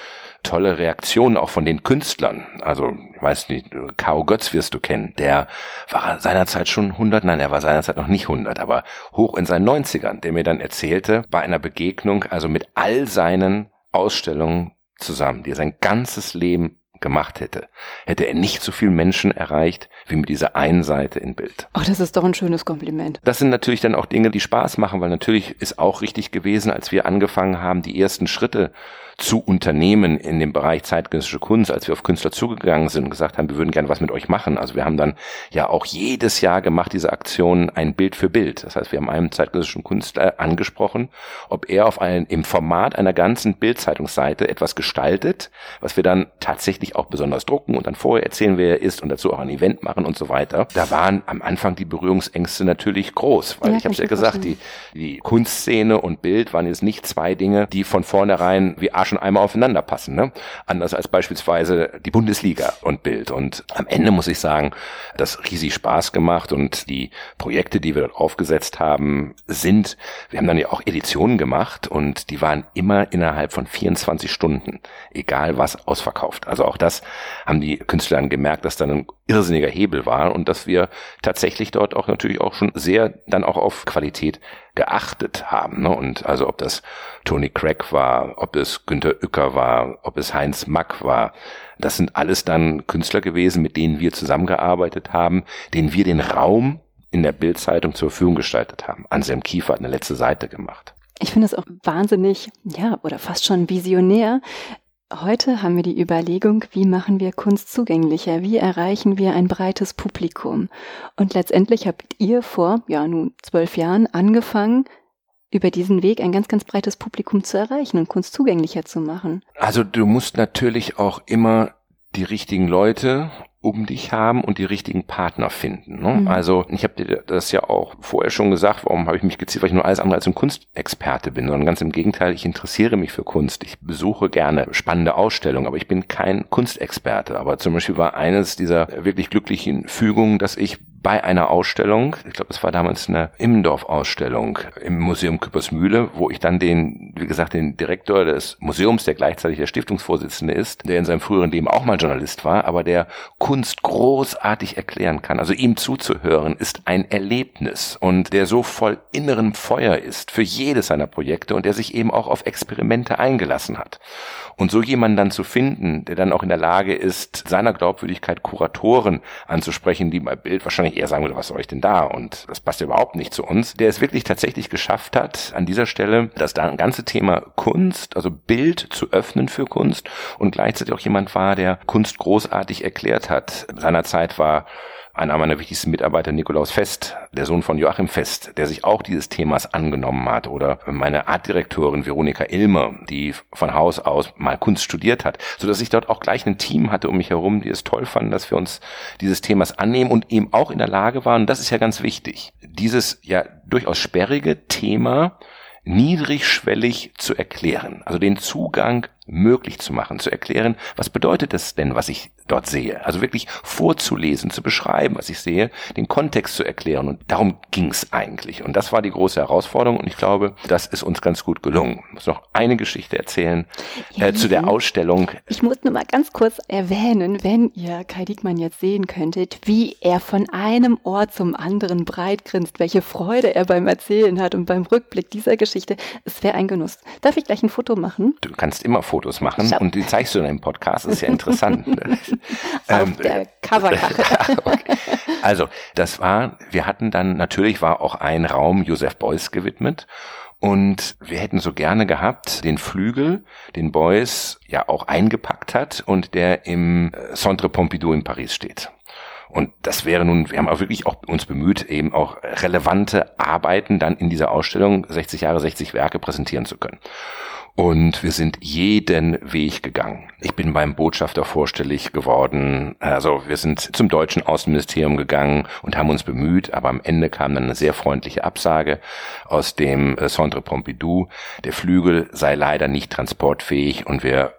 tolle Reaktionen auch von den Künstlern. Also, ich weiß nicht, K.O. Götz wirst du kennen. Der war seinerzeit schon 100, nein, er war seinerzeit noch nicht 100, aber hoch in seinen 90ern, der mir dann erzählte, bei einer Begegnung, also mit all seinen Ausstellungen zusammen, die er sein ganzes Leben gemacht hätte, hätte er nicht so viel Menschen erreicht wie mit dieser einen Seite in Bild. Ach, das ist doch ein schönes Kompliment. Das sind natürlich dann auch Dinge, die Spaß machen, weil natürlich ist auch richtig gewesen, als wir angefangen haben, die ersten Schritte zu unternehmen in dem Bereich zeitgenössische Kunst, als wir auf Künstler zugegangen sind und gesagt haben, wir würden gerne was mit euch machen. Also wir haben dann ja auch jedes Jahr gemacht, diese Aktion ein Bild für Bild. Das heißt, wir haben einen zeitgenössischen Künstler angesprochen, ob er auf einen, im Format einer ganzen Bildzeitungsseite etwas gestaltet, was wir dann tatsächlich auch besonders drucken und dann vorher erzählen, wer er ist und dazu auch ein Event machen und so weiter. Da waren am Anfang die Berührungsängste natürlich groß, weil ja, ich habe es ja gesagt, die, die Kunstszene und Bild waren jetzt nicht zwei Dinge, die von vornherein wie Arsch schon einmal aufeinander passen. Ne? Anders als beispielsweise die Bundesliga und Bild. Und am Ende muss ich sagen, das riesig Spaß gemacht und die Projekte, die wir dort aufgesetzt haben, sind, wir haben dann ja auch Editionen gemacht und die waren immer innerhalb von 24 Stunden, egal was, ausverkauft. Also auch das haben die Künstler dann gemerkt, dass da ein irrsinniger Hebel war und dass wir tatsächlich dort auch natürlich auch schon sehr dann auch auf Qualität geachtet haben. Ne? Und also ob das Tony Craig war, ob es Günter Uecker war, ob es Heinz Mack war, das sind alles dann Künstler gewesen, mit denen wir zusammengearbeitet haben, denen wir den Raum in der Bildzeitung zur Verfügung gestaltet haben. Anselm Kiefer hat eine letzte Seite gemacht. Ich finde es auch wahnsinnig, ja, oder fast schon visionär. Heute haben wir die Überlegung, wie machen wir Kunst zugänglicher? Wie erreichen wir ein breites Publikum? Und letztendlich habt ihr vor, ja, nun zwölf Jahren angefangen, über diesen Weg ein ganz, ganz breites Publikum zu erreichen und Kunst zugänglicher zu machen. Also du musst natürlich auch immer die richtigen Leute um dich haben und die richtigen Partner finden. Ne? Mhm. Also ich habe dir das ja auch vorher schon gesagt, warum habe ich mich gezielt, weil ich nur alles andere als ein Kunstexperte bin, sondern ganz im Gegenteil, ich interessiere mich für Kunst. Ich besuche gerne spannende Ausstellungen, aber ich bin kein Kunstexperte. Aber zum Beispiel war eines dieser wirklich glücklichen Fügungen, dass ich bei einer Ausstellung, ich glaube, es war damals eine Immendorf-Ausstellung im Museum Küppersmühle, wo ich dann den, wie gesagt, den Direktor des Museums, der gleichzeitig der Stiftungsvorsitzende ist, der in seinem früheren Leben auch mal Journalist war, aber der Kunst großartig erklären kann. Also ihm zuzuhören ist ein Erlebnis und der so voll innerem Feuer ist für jedes seiner Projekte und der sich eben auch auf Experimente eingelassen hat. Und so jemanden dann zu finden, der dann auch in der Lage ist, seiner Glaubwürdigkeit Kuratoren anzusprechen, die bei Bild wahrscheinlich eher sagen würde, was soll ich denn da? Und das passt ja überhaupt nicht zu uns, der es wirklich tatsächlich geschafft hat, an dieser Stelle das ganze Thema Kunst, also Bild zu öffnen für Kunst und gleichzeitig auch jemand war, der Kunst großartig erklärt hat. Seinerzeit war einer meiner wichtigsten Mitarbeiter, Nikolaus Fest, der Sohn von Joachim Fest, der sich auch dieses Themas angenommen hat. Oder meine Artdirektorin Veronika Ilmer, die von Haus aus mal Kunst studiert hat, so dass ich dort auch gleich ein Team hatte um mich herum, die es toll fanden, dass wir uns dieses Themas annehmen und eben auch in der Lage waren, das ist ja ganz wichtig, dieses ja durchaus sperrige Thema niedrigschwellig zu erklären, also den Zugang möglich zu machen, zu erklären, was bedeutet es denn, was ich dort sehe. Also wirklich vorzulesen, zu beschreiben, was ich sehe, den Kontext zu erklären. Und darum ging es eigentlich. Und das war die große Herausforderung. Und ich glaube, das ist uns ganz gut gelungen. Ich muss noch eine Geschichte erzählen ja, äh, zu der Ausstellung. Ich muss nur mal ganz kurz erwähnen, wenn ihr Kai Diekmann jetzt sehen könntet, wie er von einem Ort zum anderen breit grinst, welche Freude er beim Erzählen hat und beim Rückblick dieser Geschichte. Es wäre ein Genuss. Darf ich gleich ein Foto machen? Du kannst immer Fotos machen und die zeigst du in deinem Podcast. Das ist ja interessant. Auf ähm, der Coverkarte. okay. Also, das war, wir hatten dann, natürlich war auch ein Raum Joseph Beuys gewidmet. Und wir hätten so gerne gehabt, den Flügel, den Beuys ja auch eingepackt hat und der im äh, Centre Pompidou in Paris steht. Und das wäre nun, wir haben auch wirklich auch uns bemüht, eben auch relevante Arbeiten dann in dieser Ausstellung 60 Jahre, 60 Werke präsentieren zu können. Und wir sind jeden Weg gegangen. Ich bin beim Botschafter vorstellig geworden. Also wir sind zum deutschen Außenministerium gegangen und haben uns bemüht, aber am Ende kam dann eine sehr freundliche Absage aus dem äh, Centre Pompidou. Der Flügel sei leider nicht transportfähig und wir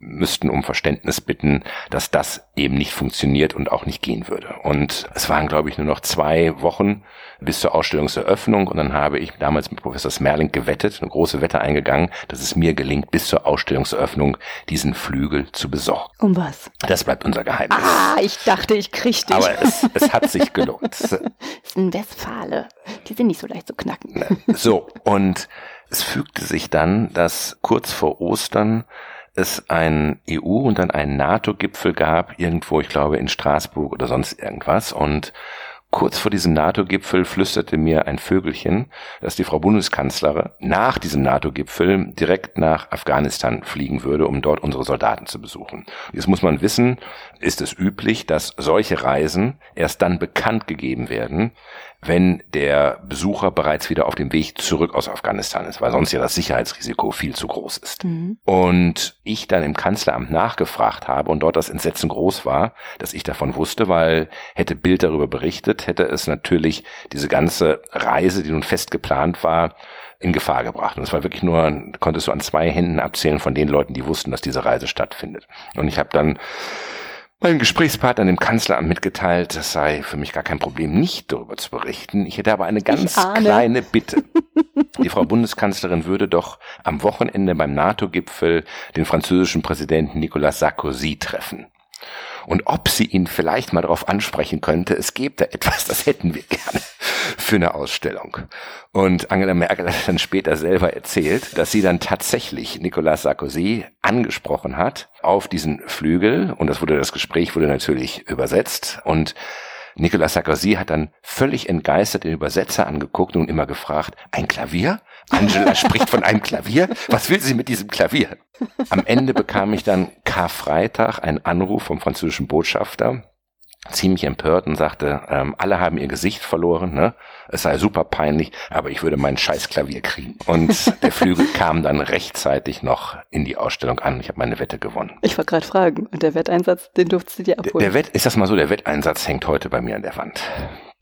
müssten um Verständnis bitten, dass das eben nicht funktioniert und auch nicht gehen würde. Und es waren, glaube ich, nur noch zwei Wochen bis zur Ausstellungseröffnung und dann habe ich damals mit Professor Smerling gewettet, eine große Wette eingegangen, dass es mir gelingt, bis zur Ausstellungseröffnung diesen Flügel zu besorgen. Um was? Das bleibt unser Geheimnis. Ah, ich dachte, ich krieg dich. Aber es, es hat sich gelohnt. das ist ein Westfale. Die sind nicht so leicht zu knacken. So, und es fügte sich dann, dass kurz vor Ostern es ein EU und dann einen NATO-Gipfel gab, irgendwo, ich glaube, in Straßburg oder sonst irgendwas. Und kurz vor diesem NATO-Gipfel flüsterte mir ein Vögelchen, dass die Frau Bundeskanzlerin nach diesem NATO-Gipfel direkt nach Afghanistan fliegen würde, um dort unsere Soldaten zu besuchen. Jetzt muss man wissen, ist es üblich, dass solche Reisen erst dann bekannt gegeben werden, wenn der Besucher bereits wieder auf dem Weg zurück aus Afghanistan ist, weil sonst ja das Sicherheitsrisiko viel zu groß ist. Mhm. Und ich dann im Kanzleramt nachgefragt habe und dort das Entsetzen groß war, dass ich davon wusste, weil hätte Bild darüber berichtet, hätte es natürlich diese ganze Reise, die nun fest geplant war, in Gefahr gebracht. Und es war wirklich nur, konntest du an zwei Händen abzählen von den Leuten, die wussten, dass diese Reise stattfindet. Und ich habe dann meinem Gesprächspartner, dem Kanzleramt, mitgeteilt, das sei für mich gar kein Problem, nicht darüber zu berichten. Ich hätte aber eine ganz kleine Bitte. Die Frau Bundeskanzlerin würde doch am Wochenende beim NATO-Gipfel den französischen Präsidenten Nicolas Sarkozy treffen und ob sie ihn vielleicht mal darauf ansprechen könnte, es gibt da etwas, das hätten wir gerne für eine Ausstellung. Und Angela Merkel hat dann später selber erzählt, dass sie dann tatsächlich Nicolas Sarkozy angesprochen hat auf diesen Flügel und das wurde das Gespräch wurde natürlich übersetzt und Nicolas Sarkozy hat dann völlig entgeistert den Übersetzer angeguckt und immer gefragt, ein Klavier? Angela spricht von einem Klavier. Was will sie mit diesem Klavier? Am Ende bekam ich dann Karfreitag einen Anruf vom französischen Botschafter, ziemlich empört und sagte, ähm, alle haben ihr Gesicht verloren, ne? Es sei super peinlich, aber ich würde mein Scheißklavier kriegen. Und der Flügel kam dann rechtzeitig noch in die Ausstellung an. Ich habe meine Wette gewonnen. Ich wollte gerade fragen, und der Wetteinsatz, den durftest du dir abholen? Der, der Wett, ist das mal so, der Wetteinsatz hängt heute bei mir an der Wand.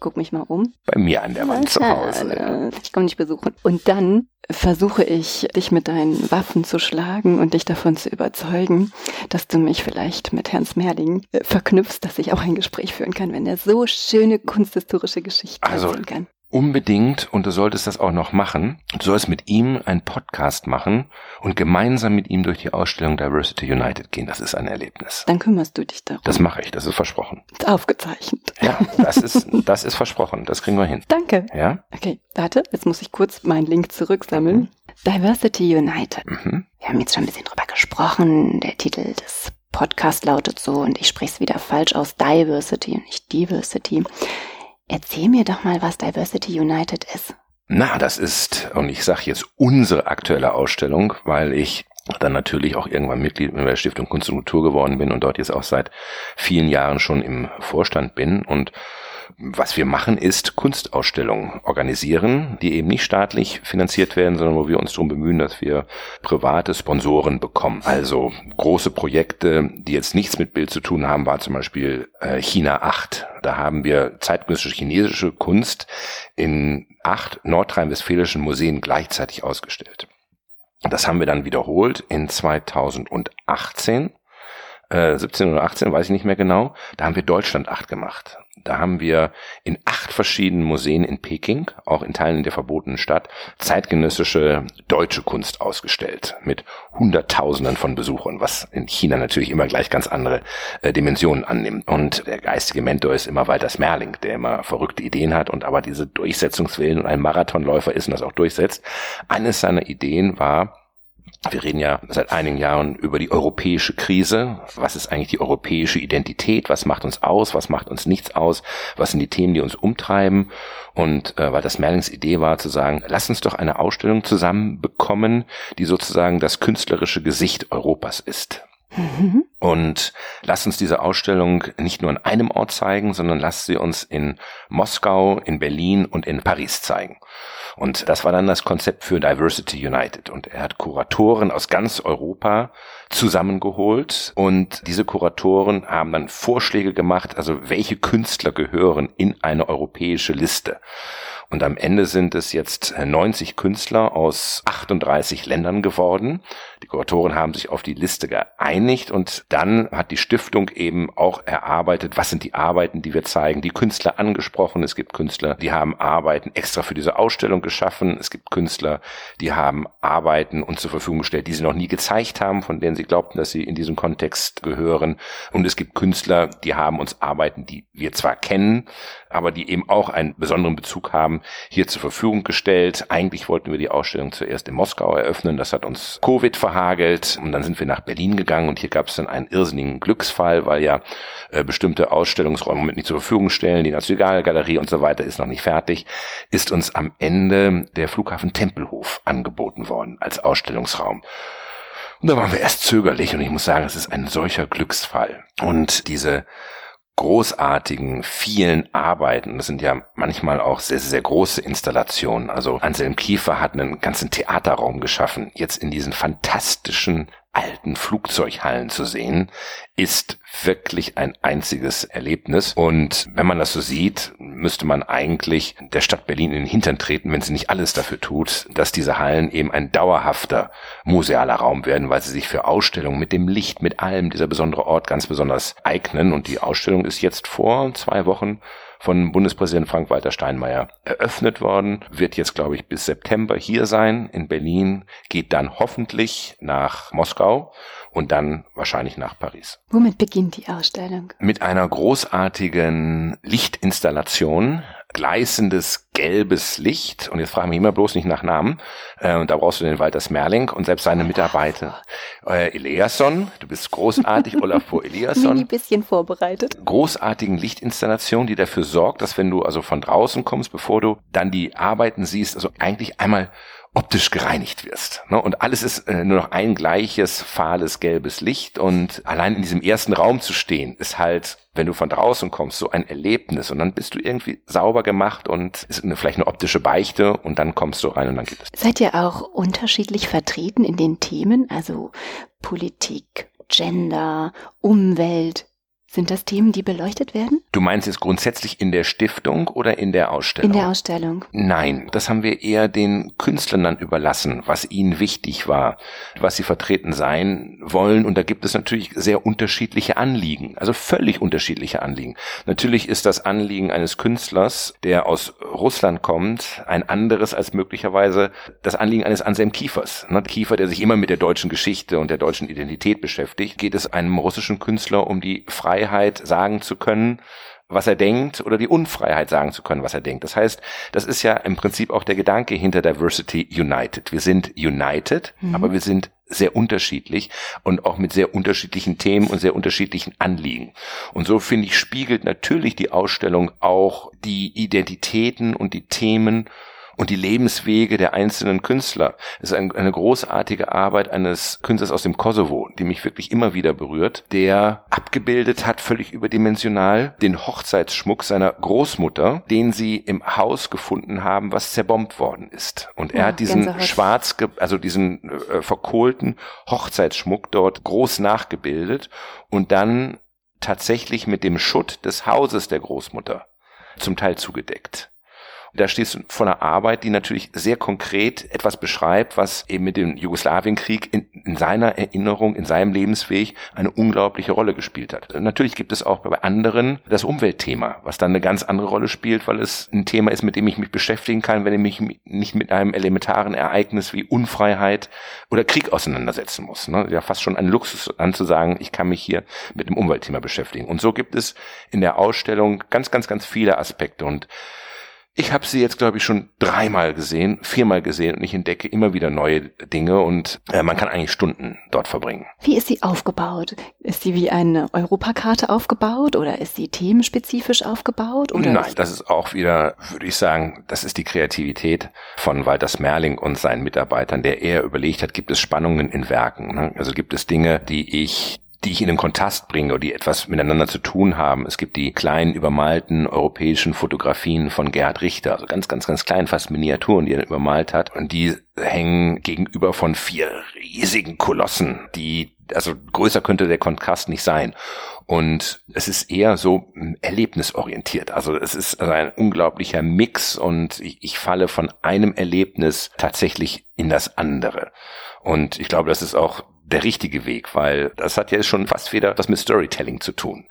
Guck mich mal um. Bei mir an der Wand zu Hause. Ja. Ich komme nicht besuchen. Und dann versuche ich, dich mit deinen Waffen zu schlagen und dich davon zu überzeugen, dass du mich vielleicht mit Herrn Smerling äh, verknüpfst, dass ich auch ein Gespräch führen kann, wenn er so schöne kunsthistorische Geschichten also, erzählen kann. Unbedingt und du solltest das auch noch machen. Du sollst mit ihm einen Podcast machen und gemeinsam mit ihm durch die Ausstellung Diversity United gehen. Das ist ein Erlebnis. Dann kümmerst du dich darum. Das mache ich, das ist versprochen. Ist aufgezeichnet. Ja, das ist, das ist versprochen. Das kriegen wir hin. Danke. Ja? Okay, warte, jetzt muss ich kurz meinen Link zurücksammeln. Mhm. Diversity United. Mhm. Wir haben jetzt schon ein bisschen drüber gesprochen. Der Titel des Podcasts lautet so und ich spreche es wieder falsch aus Diversity und nicht Diversity. Erzähl mir doch mal, was Diversity United ist. Na, das ist, und ich sage jetzt unsere aktuelle Ausstellung, weil ich dann natürlich auch irgendwann Mitglied in der Stiftung Kunst und Kultur geworden bin und dort jetzt auch seit vielen Jahren schon im Vorstand bin und was wir machen, ist Kunstausstellungen organisieren, die eben nicht staatlich finanziert werden, sondern wo wir uns darum bemühen, dass wir private Sponsoren bekommen. Also große Projekte, die jetzt nichts mit Bild zu tun haben, war zum Beispiel äh, China 8. Da haben wir zeitgenössische chinesische Kunst in acht nordrhein-westfälischen Museen gleichzeitig ausgestellt. Das haben wir dann wiederholt in 2018 äh, 17 oder 18, weiß ich nicht mehr genau, da haben wir Deutschland 8 gemacht. Da haben wir in acht verschiedenen Museen in Peking, auch in Teilen der verbotenen Stadt, zeitgenössische deutsche Kunst ausgestellt mit Hunderttausenden von Besuchern, was in China natürlich immer gleich ganz andere äh, Dimensionen annimmt. Und der geistige Mentor ist immer Walter Smerling, der immer verrückte Ideen hat und aber diese Durchsetzungswillen und ein Marathonläufer ist und das auch durchsetzt. Eines seiner Ideen war, wir reden ja seit einigen Jahren über die europäische Krise. Was ist eigentlich die europäische Identität? Was macht uns aus? Was macht uns nichts aus? Was sind die Themen, die uns umtreiben? Und äh, weil das Merlings Idee war zu sagen, lass uns doch eine Ausstellung zusammen bekommen, die sozusagen das künstlerische Gesicht Europas ist. Und lass uns diese Ausstellung nicht nur an einem Ort zeigen, sondern lass sie uns in Moskau, in Berlin und in Paris zeigen. Und das war dann das Konzept für Diversity United. Und er hat Kuratoren aus ganz Europa zusammengeholt und diese Kuratoren haben dann Vorschläge gemacht, also welche Künstler gehören in eine europäische Liste. Und am Ende sind es jetzt 90 Künstler aus 38 Ländern geworden. Die Kuratoren haben sich auf die Liste geeinigt und dann hat die Stiftung eben auch erarbeitet, was sind die Arbeiten, die wir zeigen, die Künstler angesprochen. Es gibt Künstler, die haben Arbeiten extra für diese Ausstellung geschaffen. Es gibt Künstler, die haben Arbeiten uns zur Verfügung gestellt, die sie noch nie gezeigt haben, von denen sie glaubten, dass sie in diesem Kontext gehören. Und es gibt Künstler, die haben uns Arbeiten, die wir zwar kennen, aber die eben auch einen besonderen Bezug haben, hier zur Verfügung gestellt. Eigentlich wollten wir die Ausstellung zuerst in Moskau eröffnen. Das hat uns Covid verhagelt. Und dann sind wir nach Berlin gegangen und hier gab es dann einen irrsinnigen Glücksfall, weil ja äh, bestimmte Ausstellungsräume mit nicht zur Verfügung stellen. Die Nationalgalerie und so weiter ist noch nicht fertig. Ist uns am Ende der Flughafen Tempelhof angeboten worden als Ausstellungsraum. Und da waren wir erst zögerlich und ich muss sagen, es ist ein solcher Glücksfall. Und diese großartigen, vielen Arbeiten. Das sind ja manchmal auch sehr, sehr große Installationen. Also Anselm Kiefer hat einen ganzen Theaterraum geschaffen. Jetzt in diesen fantastischen alten Flugzeughallen zu sehen, ist wirklich ein einziges Erlebnis. Und wenn man das so sieht, müsste man eigentlich der Stadt Berlin in den Hintern treten, wenn sie nicht alles dafür tut, dass diese Hallen eben ein dauerhafter musealer Raum werden, weil sie sich für Ausstellungen mit dem Licht, mit allem dieser besondere Ort ganz besonders eignen. Und die Ausstellung ist jetzt vor zwei Wochen von Bundespräsident Frank-Walter Steinmeier eröffnet worden, wird jetzt, glaube ich, bis September hier sein in Berlin, geht dann hoffentlich nach Moskau und dann wahrscheinlich nach Paris. Womit beginnt die Ausstellung? Mit einer großartigen Lichtinstallation gleißendes gelbes Licht. Und jetzt fragen wir immer bloß nicht nach Namen. Äh, da brauchst du den Walter Smerling und selbst seine Mitarbeiter. Äh, Eliasson, du bist großartig, Olafur Eliasson. Mini bisschen vorbereitet. Großartigen Lichtinstallation, die dafür sorgt, dass wenn du also von draußen kommst, bevor du dann die Arbeiten siehst, also eigentlich einmal optisch gereinigt wirst. Ne? Und alles ist äh, nur noch ein gleiches, fahles, gelbes Licht. Und allein in diesem ersten Raum zu stehen, ist halt, wenn du von draußen kommst, so ein Erlebnis. Und dann bist du irgendwie sauber gemacht und ist vielleicht eine optische Beichte und dann kommst du rein und dann geht es. Seid ihr auch unterschiedlich vertreten in den Themen? Also Politik, Gender, Umwelt, sind das Themen, die beleuchtet werden? Du meinst jetzt grundsätzlich in der Stiftung oder in der Ausstellung? In der Ausstellung. Nein, das haben wir eher den Künstlern dann überlassen, was ihnen wichtig war, was sie vertreten sein wollen. Und da gibt es natürlich sehr unterschiedliche Anliegen, also völlig unterschiedliche Anliegen. Natürlich ist das Anliegen eines Künstlers, der aus Russland kommt, ein anderes als möglicherweise das Anliegen eines Anselm Kiefers. Ne? Kiefer, der sich immer mit der deutschen Geschichte und der deutschen Identität beschäftigt, geht es einem russischen Künstler um die Freiheit Freiheit sagen zu können, was er denkt oder die Unfreiheit sagen zu können, was er denkt. Das heißt, das ist ja im Prinzip auch der Gedanke hinter Diversity United. Wir sind united, mhm. aber wir sind sehr unterschiedlich und auch mit sehr unterschiedlichen Themen und sehr unterschiedlichen Anliegen. Und so finde ich, spiegelt natürlich die Ausstellung auch die Identitäten und die Themen und die Lebenswege der einzelnen Künstler. Es ist ein, eine großartige Arbeit eines Künstlers aus dem Kosovo, die mich wirklich immer wieder berührt, der abgebildet hat, völlig überdimensional, den Hochzeitsschmuck seiner Großmutter, den sie im Haus gefunden haben, was zerbombt worden ist. Und er ja, hat diesen Gänsehaut. schwarz, also diesen äh, verkohlten Hochzeitsschmuck dort groß nachgebildet und dann tatsächlich mit dem Schutt des Hauses der Großmutter zum Teil zugedeckt. Da stehst du vor einer Arbeit, die natürlich sehr konkret etwas beschreibt, was eben mit dem Jugoslawienkrieg in, in seiner Erinnerung, in seinem Lebensweg eine unglaubliche Rolle gespielt hat. Natürlich gibt es auch bei anderen das Umweltthema, was dann eine ganz andere Rolle spielt, weil es ein Thema ist, mit dem ich mich beschäftigen kann, wenn ich mich nicht mit einem elementaren Ereignis wie Unfreiheit oder Krieg auseinandersetzen muss. Ne? Ja, fast schon ein Luxus anzusagen, ich kann mich hier mit dem Umweltthema beschäftigen. Und so gibt es in der Ausstellung ganz, ganz, ganz viele Aspekte und ich habe sie jetzt, glaube ich, schon dreimal gesehen, viermal gesehen und ich entdecke immer wieder neue Dinge und äh, man kann eigentlich Stunden dort verbringen. Wie ist sie aufgebaut? Ist sie wie eine Europakarte aufgebaut oder ist sie themenspezifisch aufgebaut? Oder Nein, das ist auch wieder, würde ich sagen, das ist die Kreativität von Walter Smerling und seinen Mitarbeitern, der eher überlegt hat, gibt es Spannungen in Werken? Ne? Also gibt es Dinge, die ich die ich in den Kontrast bringe oder die etwas miteinander zu tun haben. Es gibt die kleinen übermalten europäischen Fotografien von Gerhard Richter, also ganz, ganz, ganz klein, fast Miniaturen, die er übermalt hat. Und die hängen gegenüber von vier riesigen Kolossen, die, also größer könnte der Kontrast nicht sein. Und es ist eher so erlebnisorientiert. Also es ist also ein unglaublicher Mix und ich, ich falle von einem Erlebnis tatsächlich in das andere. Und ich glaube, das ist auch der richtige Weg, weil das hat ja schon fast wieder was mit Storytelling zu tun.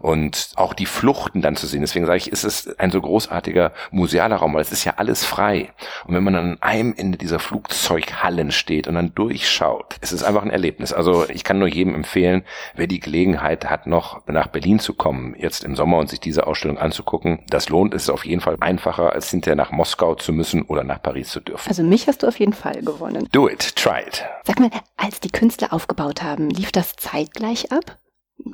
Und auch die Fluchten dann zu sehen. Deswegen sage ich, ist es ein so großartiger musealer Raum, weil es ist ja alles frei. Und wenn man an einem Ende dieser Flugzeughallen steht und dann durchschaut, es ist einfach ein Erlebnis. Also ich kann nur jedem empfehlen, wer die Gelegenheit hat, noch nach Berlin zu kommen, jetzt im Sommer und sich diese Ausstellung anzugucken, das lohnt. Es ist auf jeden Fall einfacher, als hinterher nach Moskau zu müssen oder nach Paris zu dürfen. Also mich hast du auf jeden Fall gewonnen. Do it, try it. Sag mal, als die Künstler aufgebaut haben, lief das zeitgleich ab?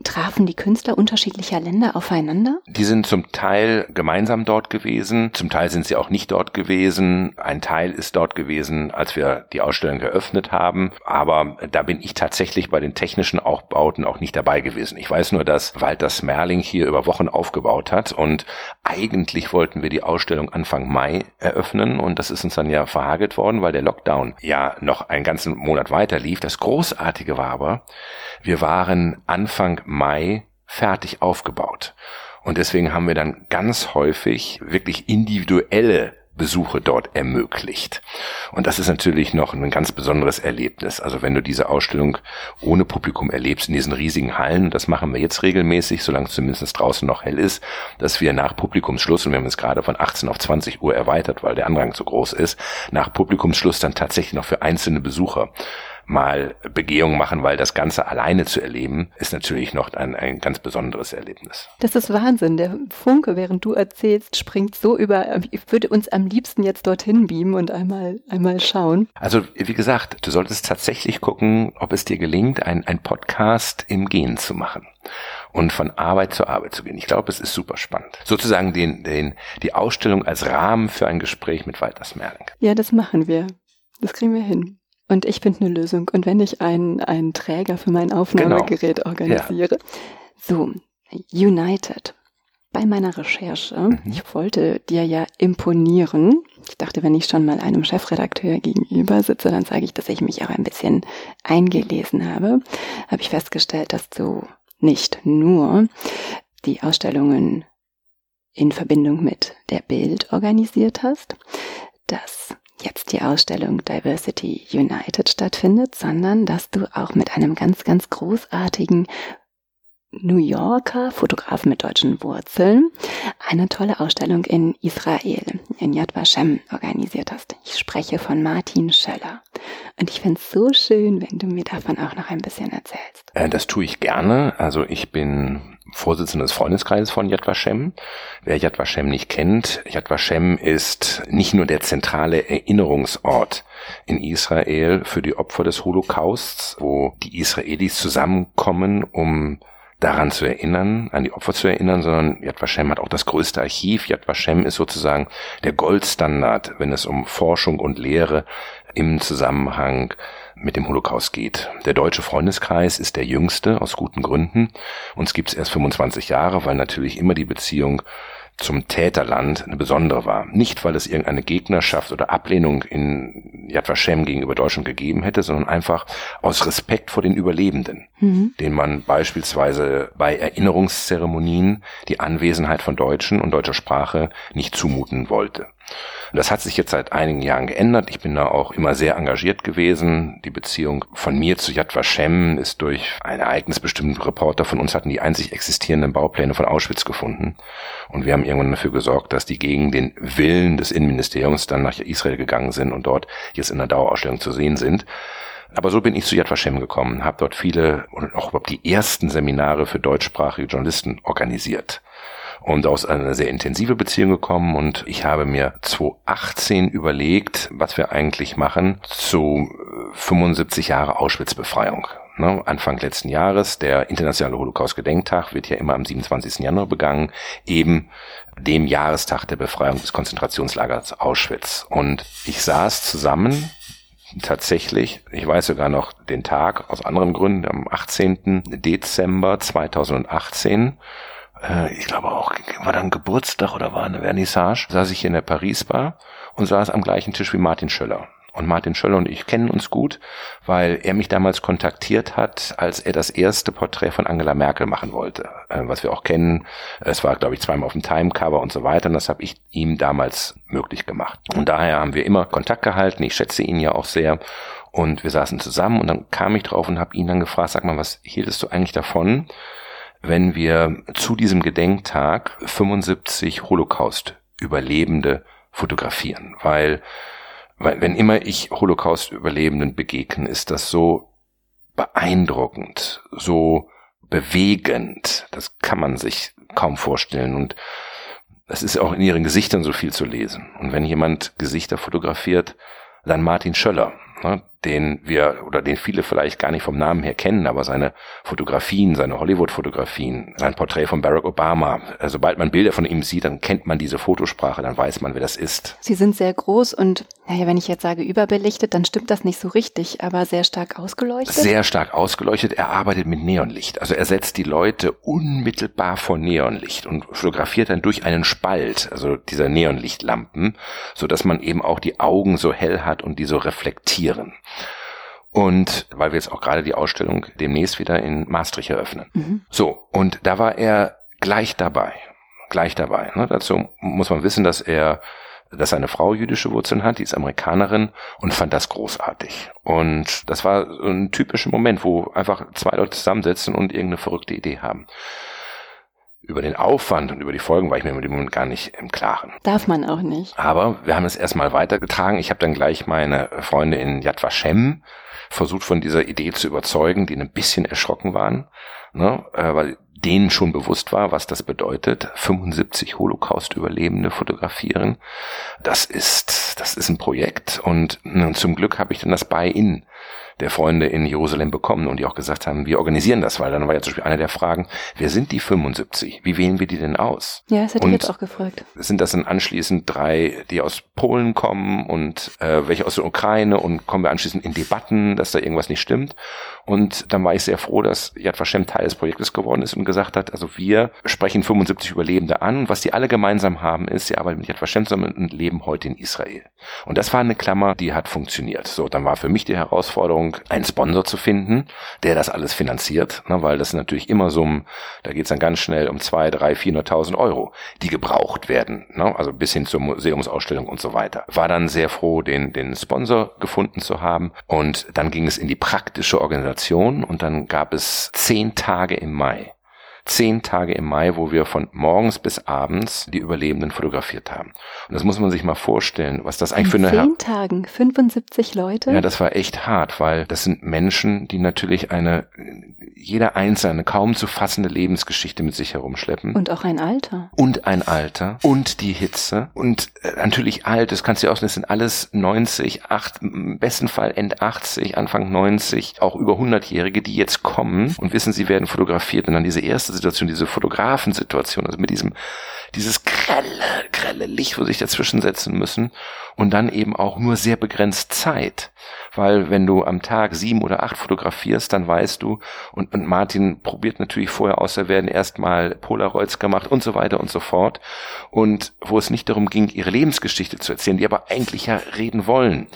Trafen die Künstler unterschiedlicher Länder aufeinander? Die sind zum Teil gemeinsam dort gewesen, zum Teil sind sie auch nicht dort gewesen. Ein Teil ist dort gewesen, als wir die Ausstellung eröffnet haben, aber da bin ich tatsächlich bei den technischen Aufbauten auch nicht dabei gewesen. Ich weiß nur, dass Walter Smerling hier über Wochen aufgebaut hat und eigentlich wollten wir die Ausstellung Anfang Mai eröffnen und das ist uns dann ja verhagelt worden, weil der Lockdown ja noch einen ganzen Monat weiter lief. Das Großartige war aber, wir waren Anfang Mai fertig aufgebaut. Und deswegen haben wir dann ganz häufig wirklich individuelle Besuche dort ermöglicht. Und das ist natürlich noch ein ganz besonderes Erlebnis. Also wenn du diese Ausstellung ohne Publikum erlebst in diesen riesigen Hallen, das machen wir jetzt regelmäßig, solange es zumindest draußen noch hell ist, dass wir nach Publikumsschluss, und wir haben es gerade von 18 auf 20 Uhr erweitert, weil der Andrang so groß ist, nach Publikumsschluss dann tatsächlich noch für einzelne Besucher mal Begehung machen, weil das Ganze alleine zu erleben, ist natürlich noch ein, ein ganz besonderes Erlebnis. Das ist Wahnsinn. Der Funke, während du erzählst, springt so über. Ich würde uns am liebsten jetzt dorthin beamen und einmal, einmal schauen. Also, wie gesagt, du solltest tatsächlich gucken, ob es dir gelingt, ein, ein Podcast im Gehen zu machen und von Arbeit zu Arbeit zu gehen. Ich glaube, es ist super spannend. Sozusagen den, den, die Ausstellung als Rahmen für ein Gespräch mit Walter Smerling. Ja, das machen wir. Das kriegen wir hin. Und ich finde eine Lösung. Und wenn ich einen, einen Träger für mein Aufnahmegerät genau. organisiere. Ja. So, United. Bei meiner Recherche, mhm. ich wollte dir ja imponieren. Ich dachte, wenn ich schon mal einem Chefredakteur gegenüber sitze, dann sage ich, dass ich mich auch ein bisschen eingelesen habe. Habe ich festgestellt, dass du nicht nur die Ausstellungen in Verbindung mit der Bild organisiert hast, dass jetzt die Ausstellung Diversity United stattfindet, sondern dass du auch mit einem ganz, ganz großartigen New Yorker Fotografen mit deutschen Wurzeln eine tolle Ausstellung in Israel, in Yad Vashem, organisiert hast. Ich spreche von Martin Schöller. Und ich finde es so schön, wenn du mir davon auch noch ein bisschen erzählst. Äh, das tue ich gerne. Also ich bin Vorsitzender des Freundeskreises von Yad Vashem. Wer Yad Vashem nicht kennt, Yad Vashem ist nicht nur der zentrale Erinnerungsort in Israel für die Opfer des Holocausts, wo die Israelis zusammenkommen, um daran zu erinnern, an die Opfer zu erinnern, sondern Yad Vashem hat auch das größte Archiv. Yad Vashem ist sozusagen der Goldstandard, wenn es um Forschung und Lehre im Zusammenhang mit dem Holocaust geht. Der deutsche Freundeskreis ist der jüngste aus guten Gründen. Uns gibt es erst 25 Jahre, weil natürlich immer die Beziehung zum Täterland eine besondere war. Nicht, weil es irgendeine Gegnerschaft oder Ablehnung in Yad Vashem gegenüber Deutschland gegeben hätte, sondern einfach aus Respekt vor den Überlebenden, mhm. den man beispielsweise bei Erinnerungszeremonien die Anwesenheit von Deutschen und deutscher Sprache nicht zumuten wollte. Das hat sich jetzt seit einigen Jahren geändert. Ich bin da auch immer sehr engagiert gewesen. Die Beziehung von mir zu Yad Vashem ist durch ein Ereignis bestimmt. Reporter von uns hatten die einzig existierenden Baupläne von Auschwitz gefunden. Und wir haben irgendwann dafür gesorgt, dass die gegen den Willen des Innenministeriums dann nach Israel gegangen sind und dort jetzt in der Dauerausstellung zu sehen sind. Aber so bin ich zu Yad Vashem gekommen, habe dort viele und auch überhaupt die ersten Seminare für deutschsprachige Journalisten organisiert und aus einer sehr intensive Beziehung gekommen und ich habe mir 2018 überlegt, was wir eigentlich machen zu 75 Jahre Auschwitz-Befreiung. Ne, Anfang letzten Jahres, der internationale Holocaust-Gedenktag wird ja immer am 27. Januar begangen, eben dem Jahrestag der Befreiung des Konzentrationslagers Auschwitz. Und ich saß zusammen tatsächlich, ich weiß sogar noch den Tag aus anderen Gründen, am 18. Dezember 2018 äh, ich glaube auch, war dann Geburtstag oder war eine Vernissage, saß ich hier in der Paris-Bar und saß am gleichen Tisch wie Martin Schöller. Und Martin Schöller und ich kennen uns gut, weil er mich damals kontaktiert hat, als er das erste Porträt von Angela Merkel machen wollte, äh, was wir auch kennen. Es war, glaube ich, zweimal auf dem Timecover und so weiter. Und das habe ich ihm damals möglich gemacht. Und daher haben wir immer Kontakt gehalten. Ich schätze ihn ja auch sehr. Und wir saßen zusammen und dann kam ich drauf und habe ihn dann gefragt, sag mal, was hieltest du eigentlich davon, wenn wir zu diesem Gedenktag 75 Holocaust-Überlebende fotografieren, weil, weil wenn immer ich Holocaust-Überlebenden begegne, ist das so beeindruckend, so bewegend, das kann man sich kaum vorstellen und es ist auch in ihren Gesichtern so viel zu lesen. Und wenn jemand Gesichter fotografiert, dann Martin Schöller. Ne, den wir oder den viele vielleicht gar nicht vom Namen her kennen, aber seine Fotografien, seine Hollywood-Fotografien, sein Porträt von Barack Obama, äh, sobald man Bilder von ihm sieht, dann kennt man diese Fotosprache, dann weiß man, wer das ist. Sie sind sehr groß und, naja, wenn ich jetzt sage überbelichtet, dann stimmt das nicht so richtig, aber sehr stark ausgeleuchtet. Sehr stark ausgeleuchtet. Er arbeitet mit Neonlicht. Also er setzt die Leute unmittelbar vor Neonlicht und fotografiert dann durch einen Spalt, also dieser Neonlichtlampen, so dass man eben auch die Augen so hell hat und die so reflektieren. Und weil wir jetzt auch gerade die Ausstellung demnächst wieder in Maastricht eröffnen. Mhm. So, und da war er gleich dabei. Gleich dabei. Ne? Dazu muss man wissen, dass er dass seine Frau jüdische Wurzeln hat, die ist Amerikanerin und fand das großartig. Und das war so ein typischer Moment, wo einfach zwei Leute zusammensitzen und irgendeine verrückte Idee haben. Über den Aufwand und über die Folgen war ich mir mit dem Moment gar nicht im Klaren. Darf man auch nicht. Aber wir haben es erstmal weitergetragen. Ich habe dann gleich meine Freunde in Yad Vashem versucht von dieser Idee zu überzeugen, die ein bisschen erschrocken waren, ne, äh, weil denen schon bewusst war, was das bedeutet. 75 Holocaust-Überlebende fotografieren. Das ist, das ist ein Projekt und ne, zum Glück habe ich dann das Buy-in der Freunde in Jerusalem bekommen und die auch gesagt haben, wir organisieren das, weil dann war ja zum Beispiel eine der Fragen, wer sind die 75? Wie wählen wir die denn aus? Ja, das hätte und ich jetzt auch gefragt. Sind das dann anschließend drei, die aus Polen kommen und äh, welche aus der Ukraine und kommen wir anschließend in Debatten, dass da irgendwas nicht stimmt? Und dann war ich sehr froh, dass Yad Vashem Teil des Projektes geworden ist und gesagt hat, also wir sprechen 75 Überlebende an. Was die alle gemeinsam haben, ist, sie arbeiten mit Yad Vashem zusammen und leben heute in Israel. Und das war eine Klammer, die hat funktioniert. So, dann war für mich die Herausforderung, einen Sponsor zu finden, der das alles finanziert, ne, weil das natürlich immer so um, da geht's dann ganz schnell um zwei, drei, vierhunderttausend Euro, die gebraucht werden, ne, also bis hin zur Museumsausstellung und so weiter. War dann sehr froh, den, den Sponsor gefunden zu haben und dann ging es in die praktische Organisation Station und dann gab es zehn Tage im Mai zehn Tage im Mai, wo wir von morgens bis abends die Überlebenden fotografiert haben. Und das muss man sich mal vorstellen, was das eigentlich In für eine... Zehn Tagen, 75 Leute? Ja, das war echt hart, weil das sind Menschen, die natürlich eine, jeder einzelne, kaum zu fassende Lebensgeschichte mit sich herumschleppen. Und auch ein Alter. Und ein Alter. Und die Hitze. Und äh, natürlich alt, das kannst du dir ausnehmen, das sind alles 90, 8, im besten Fall End 80, Anfang 90, auch über 100-Jährige, die jetzt kommen und wissen, sie werden fotografiert. Und dann diese erste Situation, diese Fotografensituation, also mit diesem, dieses grelle, grelle Licht, wo sich dazwischen setzen müssen und dann eben auch nur sehr begrenzt Zeit. Weil wenn du am Tag sieben oder acht fotografierst, dann weißt du, und, und Martin probiert natürlich vorher aus, da werden erstmal Polaroids gemacht und so weiter und so fort. Und wo es nicht darum ging, ihre Lebensgeschichte zu erzählen, die aber eigentlich ja reden wollen.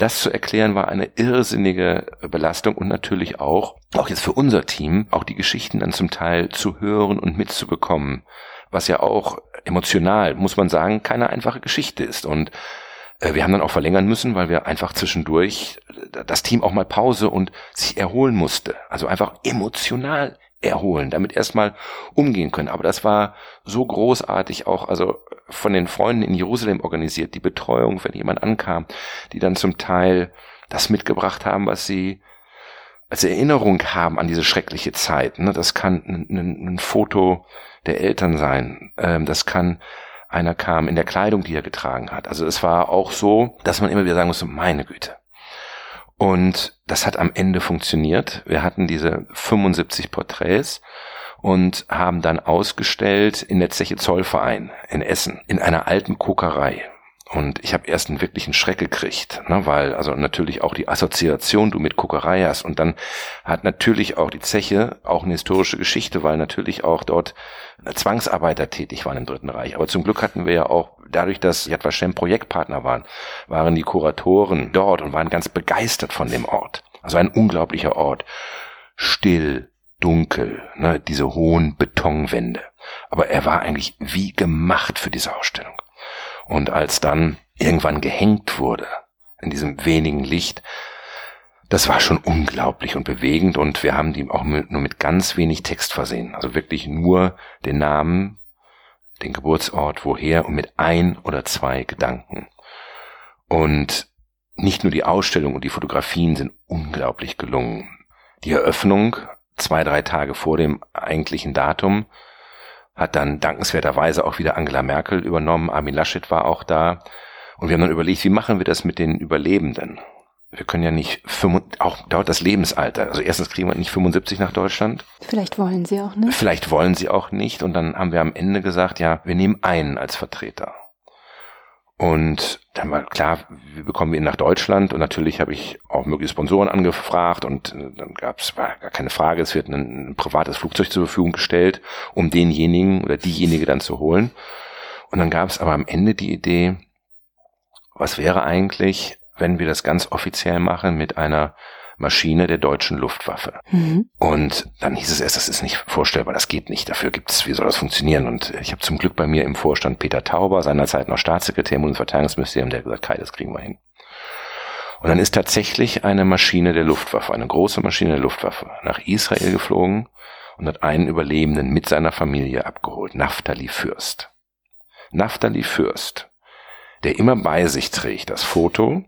Das zu erklären war eine irrsinnige Belastung und natürlich auch, auch jetzt für unser Team, auch die Geschichten dann zum Teil zu hören und mitzubekommen, was ja auch emotional, muss man sagen, keine einfache Geschichte ist. Und äh, wir haben dann auch verlängern müssen, weil wir einfach zwischendurch äh, das Team auch mal Pause und sich erholen musste. Also einfach emotional erholen, damit erstmal umgehen können. Aber das war so großartig auch, also von den Freunden in Jerusalem organisiert, die Betreuung, wenn jemand ankam, die dann zum Teil das mitgebracht haben, was sie als Erinnerung haben an diese schreckliche Zeit. Ne? Das kann ein, Foto der Eltern sein. Ähm, das kann einer kam in der Kleidung, die er getragen hat. Also es war auch so, dass man immer wieder sagen musste, meine Güte, und das hat am Ende funktioniert. Wir hatten diese 75 Porträts und haben dann ausgestellt in der Zeche Zollverein in Essen, in einer alten Kokerei. Und ich habe erst einen wirklichen Schreck gekriegt, ne, weil also natürlich auch die Assoziation du mit Kokerei hast und dann hat natürlich auch die Zeche auch eine historische Geschichte, weil natürlich auch dort Zwangsarbeiter tätig waren im Dritten Reich. Aber zum Glück hatten wir ja auch, dadurch, dass Yad Vashem Projektpartner waren, waren die Kuratoren dort und waren ganz begeistert von dem Ort. Also ein unglaublicher Ort. Still, dunkel, ne, diese hohen Betonwände. Aber er war eigentlich wie gemacht für diese Ausstellung. Und als dann irgendwann gehängt wurde, in diesem wenigen Licht, das war schon unglaublich und bewegend und wir haben die auch mit, nur mit ganz wenig Text versehen. Also wirklich nur den Namen, den Geburtsort, woher und mit ein oder zwei Gedanken. Und nicht nur die Ausstellung und die Fotografien sind unglaublich gelungen. Die Eröffnung, zwei, drei Tage vor dem eigentlichen Datum, hat dann dankenswerterweise auch wieder Angela Merkel übernommen, Armin Laschet war auch da. Und wir haben dann überlegt, wie machen wir das mit den Überlebenden? wir können ja nicht, auch dauert das Lebensalter. Also erstens kriegen wir nicht 75 nach Deutschland. Vielleicht wollen sie auch nicht. Vielleicht wollen sie auch nicht. Und dann haben wir am Ende gesagt, ja, wir nehmen einen als Vertreter. Und dann war klar, wie bekommen wir ihn nach Deutschland? Und natürlich habe ich auch mögliche Sponsoren angefragt und äh, dann gab es, gar keine Frage, es wird ein, ein privates Flugzeug zur Verfügung gestellt, um denjenigen oder diejenige dann zu holen. Und dann gab es aber am Ende die Idee, was wäre eigentlich, wenn wir das ganz offiziell machen mit einer Maschine der deutschen Luftwaffe. Mhm. Und dann hieß es erst, das ist nicht vorstellbar, das geht nicht, dafür gibt es, wie soll das funktionieren? Und ich habe zum Glück bei mir im Vorstand Peter Tauber, seinerzeit noch Staatssekretär im Bundesverteidigungsministerium, der gesagt, Kai, das kriegen wir hin. Und dann ist tatsächlich eine Maschine der Luftwaffe, eine große Maschine der Luftwaffe, nach Israel geflogen und hat einen Überlebenden mit seiner Familie abgeholt, Naftali Fürst. Naftali Fürst, der immer bei sich trägt das Foto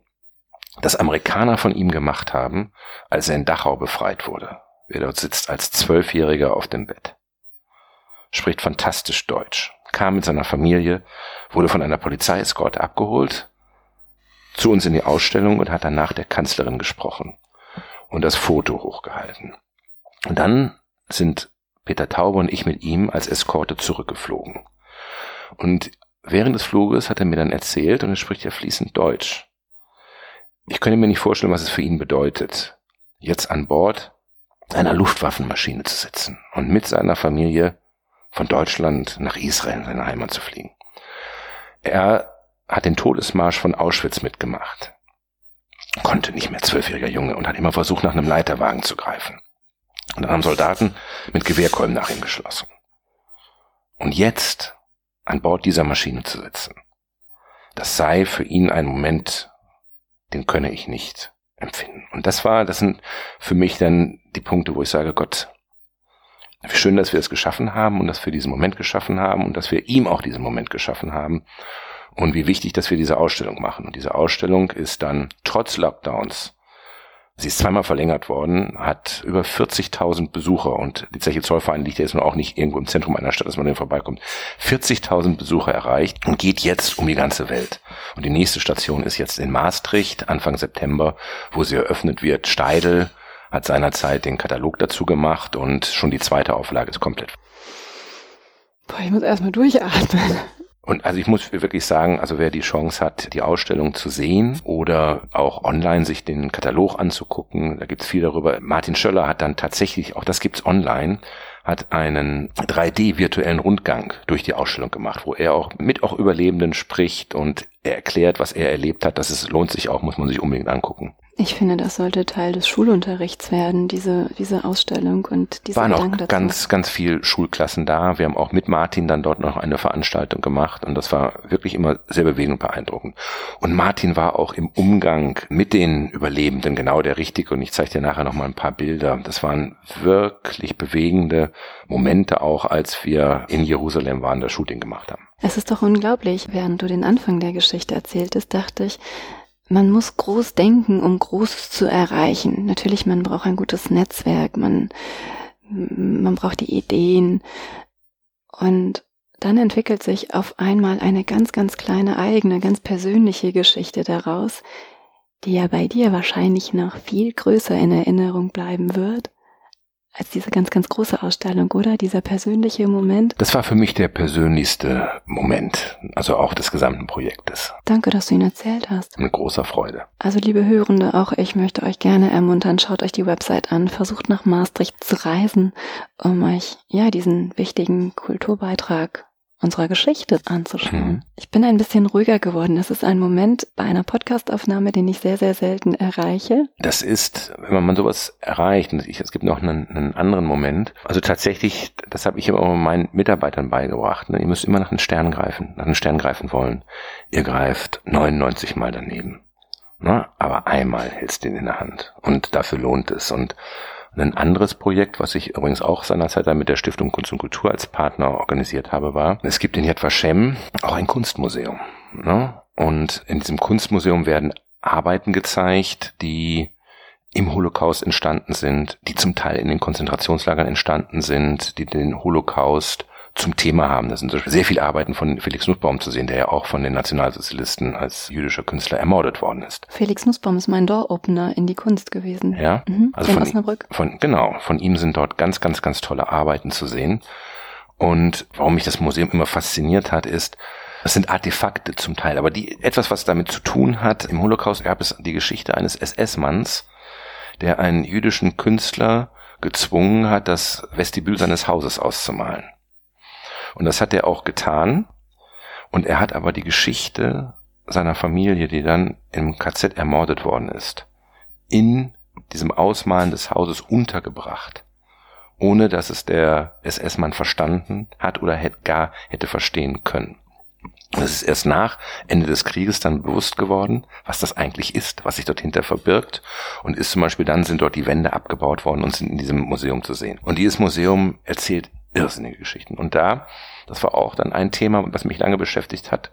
das Amerikaner von ihm gemacht haben, als er in Dachau befreit wurde. Er dort sitzt als Zwölfjähriger auf dem Bett. Spricht fantastisch Deutsch, kam mit seiner Familie, wurde von einer Polizeieskorte abgeholt, zu uns in die Ausstellung und hat danach der Kanzlerin gesprochen und das Foto hochgehalten. Und dann sind Peter Taube und ich mit ihm als Eskorte zurückgeflogen. Und während des Fluges hat er mir dann erzählt, und er spricht ja fließend Deutsch, ich könnte mir nicht vorstellen, was es für ihn bedeutet, jetzt an Bord einer Luftwaffenmaschine zu sitzen und mit seiner Familie von Deutschland nach Israel in seine Heimat zu fliegen. Er hat den Todesmarsch von Auschwitz mitgemacht, konnte nicht mehr zwölfjähriger Junge und hat immer versucht, nach einem Leiterwagen zu greifen. Und dann haben Soldaten mit Gewehrkolben nach ihm geschlossen. Und jetzt an Bord dieser Maschine zu sitzen, das sei für ihn ein Moment den könne ich nicht empfinden. Und das war, das sind für mich dann die Punkte, wo ich sage, Gott, wie schön, dass wir es geschaffen haben und dass wir diesen Moment geschaffen haben und dass wir ihm auch diesen Moment geschaffen haben. Und wie wichtig, dass wir diese Ausstellung machen. Und diese Ausstellung ist dann trotz Lockdowns Sie ist zweimal verlängert worden, hat über 40.000 Besucher und die Zeche Zollverein liegt ja jetzt nur auch nicht irgendwo im Zentrum einer Stadt, dass man den vorbeikommt. 40.000 Besucher erreicht und geht jetzt um die ganze Welt. Und die nächste Station ist jetzt in Maastricht, Anfang September, wo sie eröffnet wird. Steidel hat seinerzeit den Katalog dazu gemacht und schon die zweite Auflage ist komplett. Boah, ich muss erstmal durchatmen. Und also ich muss wirklich sagen, also wer die Chance hat, die Ausstellung zu sehen oder auch online sich den Katalog anzugucken, da gibt's viel darüber. Martin Schöller hat dann tatsächlich, auch das gibt's online, hat einen 3D-virtuellen Rundgang durch die Ausstellung gemacht, wo er auch mit auch Überlebenden spricht und er erklärt, was er erlebt hat. Das ist, lohnt sich auch, muss man sich unbedingt angucken. Ich finde, das sollte Teil des Schulunterrichts werden, diese, diese Ausstellung und diese Waren auch ganz, ganz viel Schulklassen da. Wir haben auch mit Martin dann dort noch eine Veranstaltung gemacht und das war wirklich immer sehr bewegend und beeindruckend. Und Martin war auch im Umgang mit den Überlebenden genau der Richtige und ich zeige dir nachher noch mal ein paar Bilder. Das waren wirklich bewegende Momente auch, als wir in Jerusalem waren, das Shooting gemacht haben. Es ist doch unglaublich. Während du den Anfang der Geschichte erzähltest, dachte ich, man muss groß denken, um Großes zu erreichen. Natürlich, man braucht ein gutes Netzwerk, man, man braucht die Ideen. Und dann entwickelt sich auf einmal eine ganz, ganz kleine eigene, ganz persönliche Geschichte daraus, die ja bei dir wahrscheinlich noch viel größer in Erinnerung bleiben wird als diese ganz, ganz große Ausstellung, oder? Dieser persönliche Moment. Das war für mich der persönlichste Moment, also auch des gesamten Projektes. Danke, dass du ihn erzählt hast. Mit großer Freude. Also, liebe Hörende, auch ich möchte euch gerne ermuntern, schaut euch die Website an, versucht nach Maastricht zu reisen, um euch, ja, diesen wichtigen Kulturbeitrag unserer Geschichte anzuschauen. Mhm. Ich bin ein bisschen ruhiger geworden. Das ist ein Moment bei einer Podcastaufnahme, den ich sehr, sehr selten erreiche. Das ist, wenn man sowas erreicht, und ich, es gibt noch einen, einen anderen Moment. Also tatsächlich, das habe ich immer meinen Mitarbeitern beigebracht. Ne? Ihr müsst immer nach den Sternen greifen, nach den Sternen greifen wollen. Ihr greift 99 Mal daneben. Ne? Aber einmal hältst du ihn in der Hand. Und dafür lohnt es. Und ein anderes Projekt, was ich übrigens auch seinerzeit dann mit der Stiftung Kunst und Kultur als Partner organisiert habe, war, es gibt in Yad Vashem auch ein Kunstmuseum. Ne? Und in diesem Kunstmuseum werden Arbeiten gezeigt, die im Holocaust entstanden sind, die zum Teil in den Konzentrationslagern entstanden sind, die den Holocaust zum Thema haben. Da sind zum Beispiel sehr viele Arbeiten von Felix Nussbaum zu sehen, der ja auch von den Nationalsozialisten als jüdischer Künstler ermordet worden ist. Felix Nussbaum ist mein Door-Opener in die Kunst gewesen. Ja, mhm, also in von, Osnabrück. von genau von ihm sind dort ganz, ganz, ganz tolle Arbeiten zu sehen. Und warum mich das Museum immer fasziniert hat, ist, das sind Artefakte zum Teil, aber die etwas, was damit zu tun hat. Im Holocaust gab es die Geschichte eines SS-Manns, der einen jüdischen Künstler gezwungen hat, das Vestibül seines Hauses auszumalen. Und das hat er auch getan. Und er hat aber die Geschichte seiner Familie, die dann im KZ ermordet worden ist, in diesem Ausmalen des Hauses untergebracht, ohne dass es der SS-Mann verstanden hat oder hätte, gar hätte verstehen können. Es ist erst nach Ende des Krieges dann bewusst geworden, was das eigentlich ist, was sich dort hinter verbirgt. Und ist zum Beispiel dann sind dort die Wände abgebaut worden und sind in diesem Museum zu sehen. Und dieses Museum erzählt irrsinnige Geschichten. Und da, das war auch dann ein Thema, was mich lange beschäftigt hat,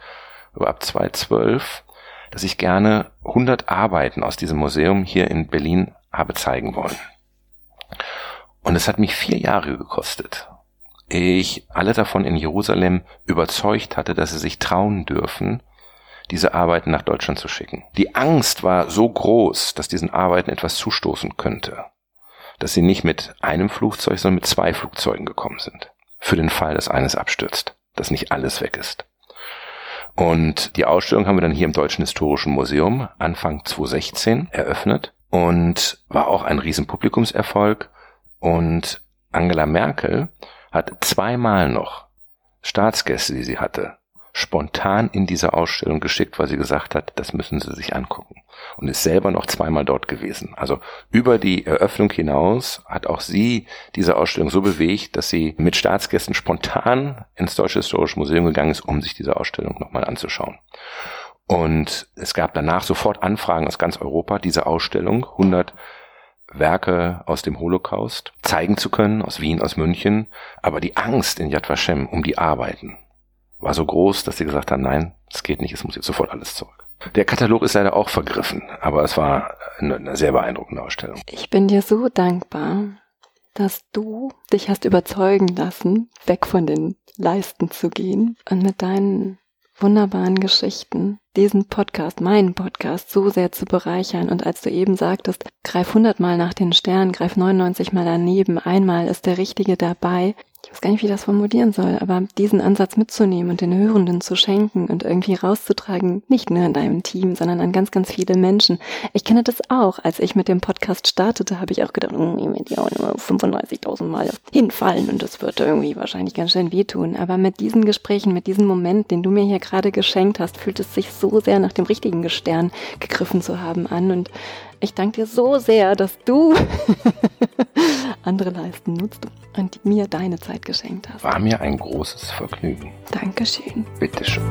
ab 2012, dass ich gerne 100 Arbeiten aus diesem Museum hier in Berlin habe zeigen wollen. Und es hat mich vier Jahre gekostet. Ich alle davon in Jerusalem überzeugt hatte, dass sie sich trauen dürfen, diese Arbeiten nach Deutschland zu schicken. Die Angst war so groß, dass diesen Arbeiten etwas zustoßen könnte dass sie nicht mit einem Flugzeug, sondern mit zwei Flugzeugen gekommen sind. Für den Fall, dass eines abstürzt, dass nicht alles weg ist. Und die Ausstellung haben wir dann hier im Deutschen Historischen Museum Anfang 2016 eröffnet und war auch ein riesen Publikumserfolg. Und Angela Merkel hat zweimal noch Staatsgäste, die sie hatte, spontan in diese Ausstellung geschickt, weil sie gesagt hat, das müssen sie sich angucken. Und ist selber noch zweimal dort gewesen. Also über die Eröffnung hinaus hat auch sie diese Ausstellung so bewegt, dass sie mit Staatsgästen spontan ins Deutsche Historische Museum gegangen ist, um sich diese Ausstellung nochmal anzuschauen. Und es gab danach sofort Anfragen aus ganz Europa, diese Ausstellung, 100 Werke aus dem Holocaust zeigen zu können, aus Wien, aus München. Aber die Angst in Yad Vashem um die Arbeiten, war so groß, dass sie gesagt haben, nein, es geht nicht, es muss jetzt sofort alles zurück. Der Katalog ist leider auch vergriffen, aber es war eine sehr beeindruckende Ausstellung. Ich bin dir so dankbar, dass du dich hast überzeugen lassen, weg von den Leisten zu gehen und mit deinen wunderbaren Geschichten diesen Podcast, meinen Podcast, so sehr zu bereichern. Und als du eben sagtest, greif hundertmal nach den Sternen, greif 99 mal daneben, einmal ist der Richtige dabei, ich weiß gar nicht, wie ich das formulieren soll, aber diesen Ansatz mitzunehmen und den Hörenden zu schenken und irgendwie rauszutragen, nicht nur in deinem Team, sondern an ganz, ganz viele Menschen. Ich kenne das auch. Als ich mit dem Podcast startete, habe ich auch gedacht, oh, ich werde ja auch nur 35.000 Mal hinfallen und das wird irgendwie wahrscheinlich ganz schön wehtun. Aber mit diesen Gesprächen, mit diesem Moment, den du mir hier gerade geschenkt hast, fühlt es sich so sehr nach dem richtigen Gestern gegriffen zu haben an und ich danke dir so sehr, dass du andere Leisten nutzt und mir deine Zeit geschenkt hast. War mir ein großes Vergnügen. Dankeschön. Bitteschön.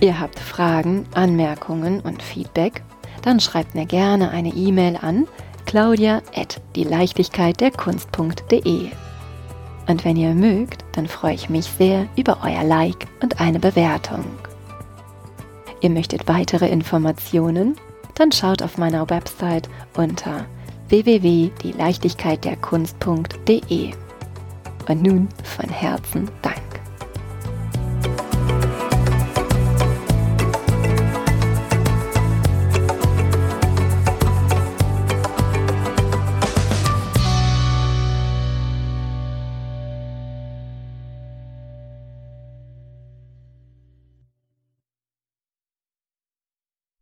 Ihr habt Fragen, Anmerkungen und Feedback? Dann schreibt mir gerne eine E-Mail an claudia at die Leichtigkeit der Kunst.de. Und wenn ihr mögt, dann freue ich mich sehr über euer Like und eine Bewertung. Ihr möchtet weitere Informationen? Dann schaut auf meiner Website unter www.dieleichtigkeitderkunst.de. Und nun von Herzen Dank.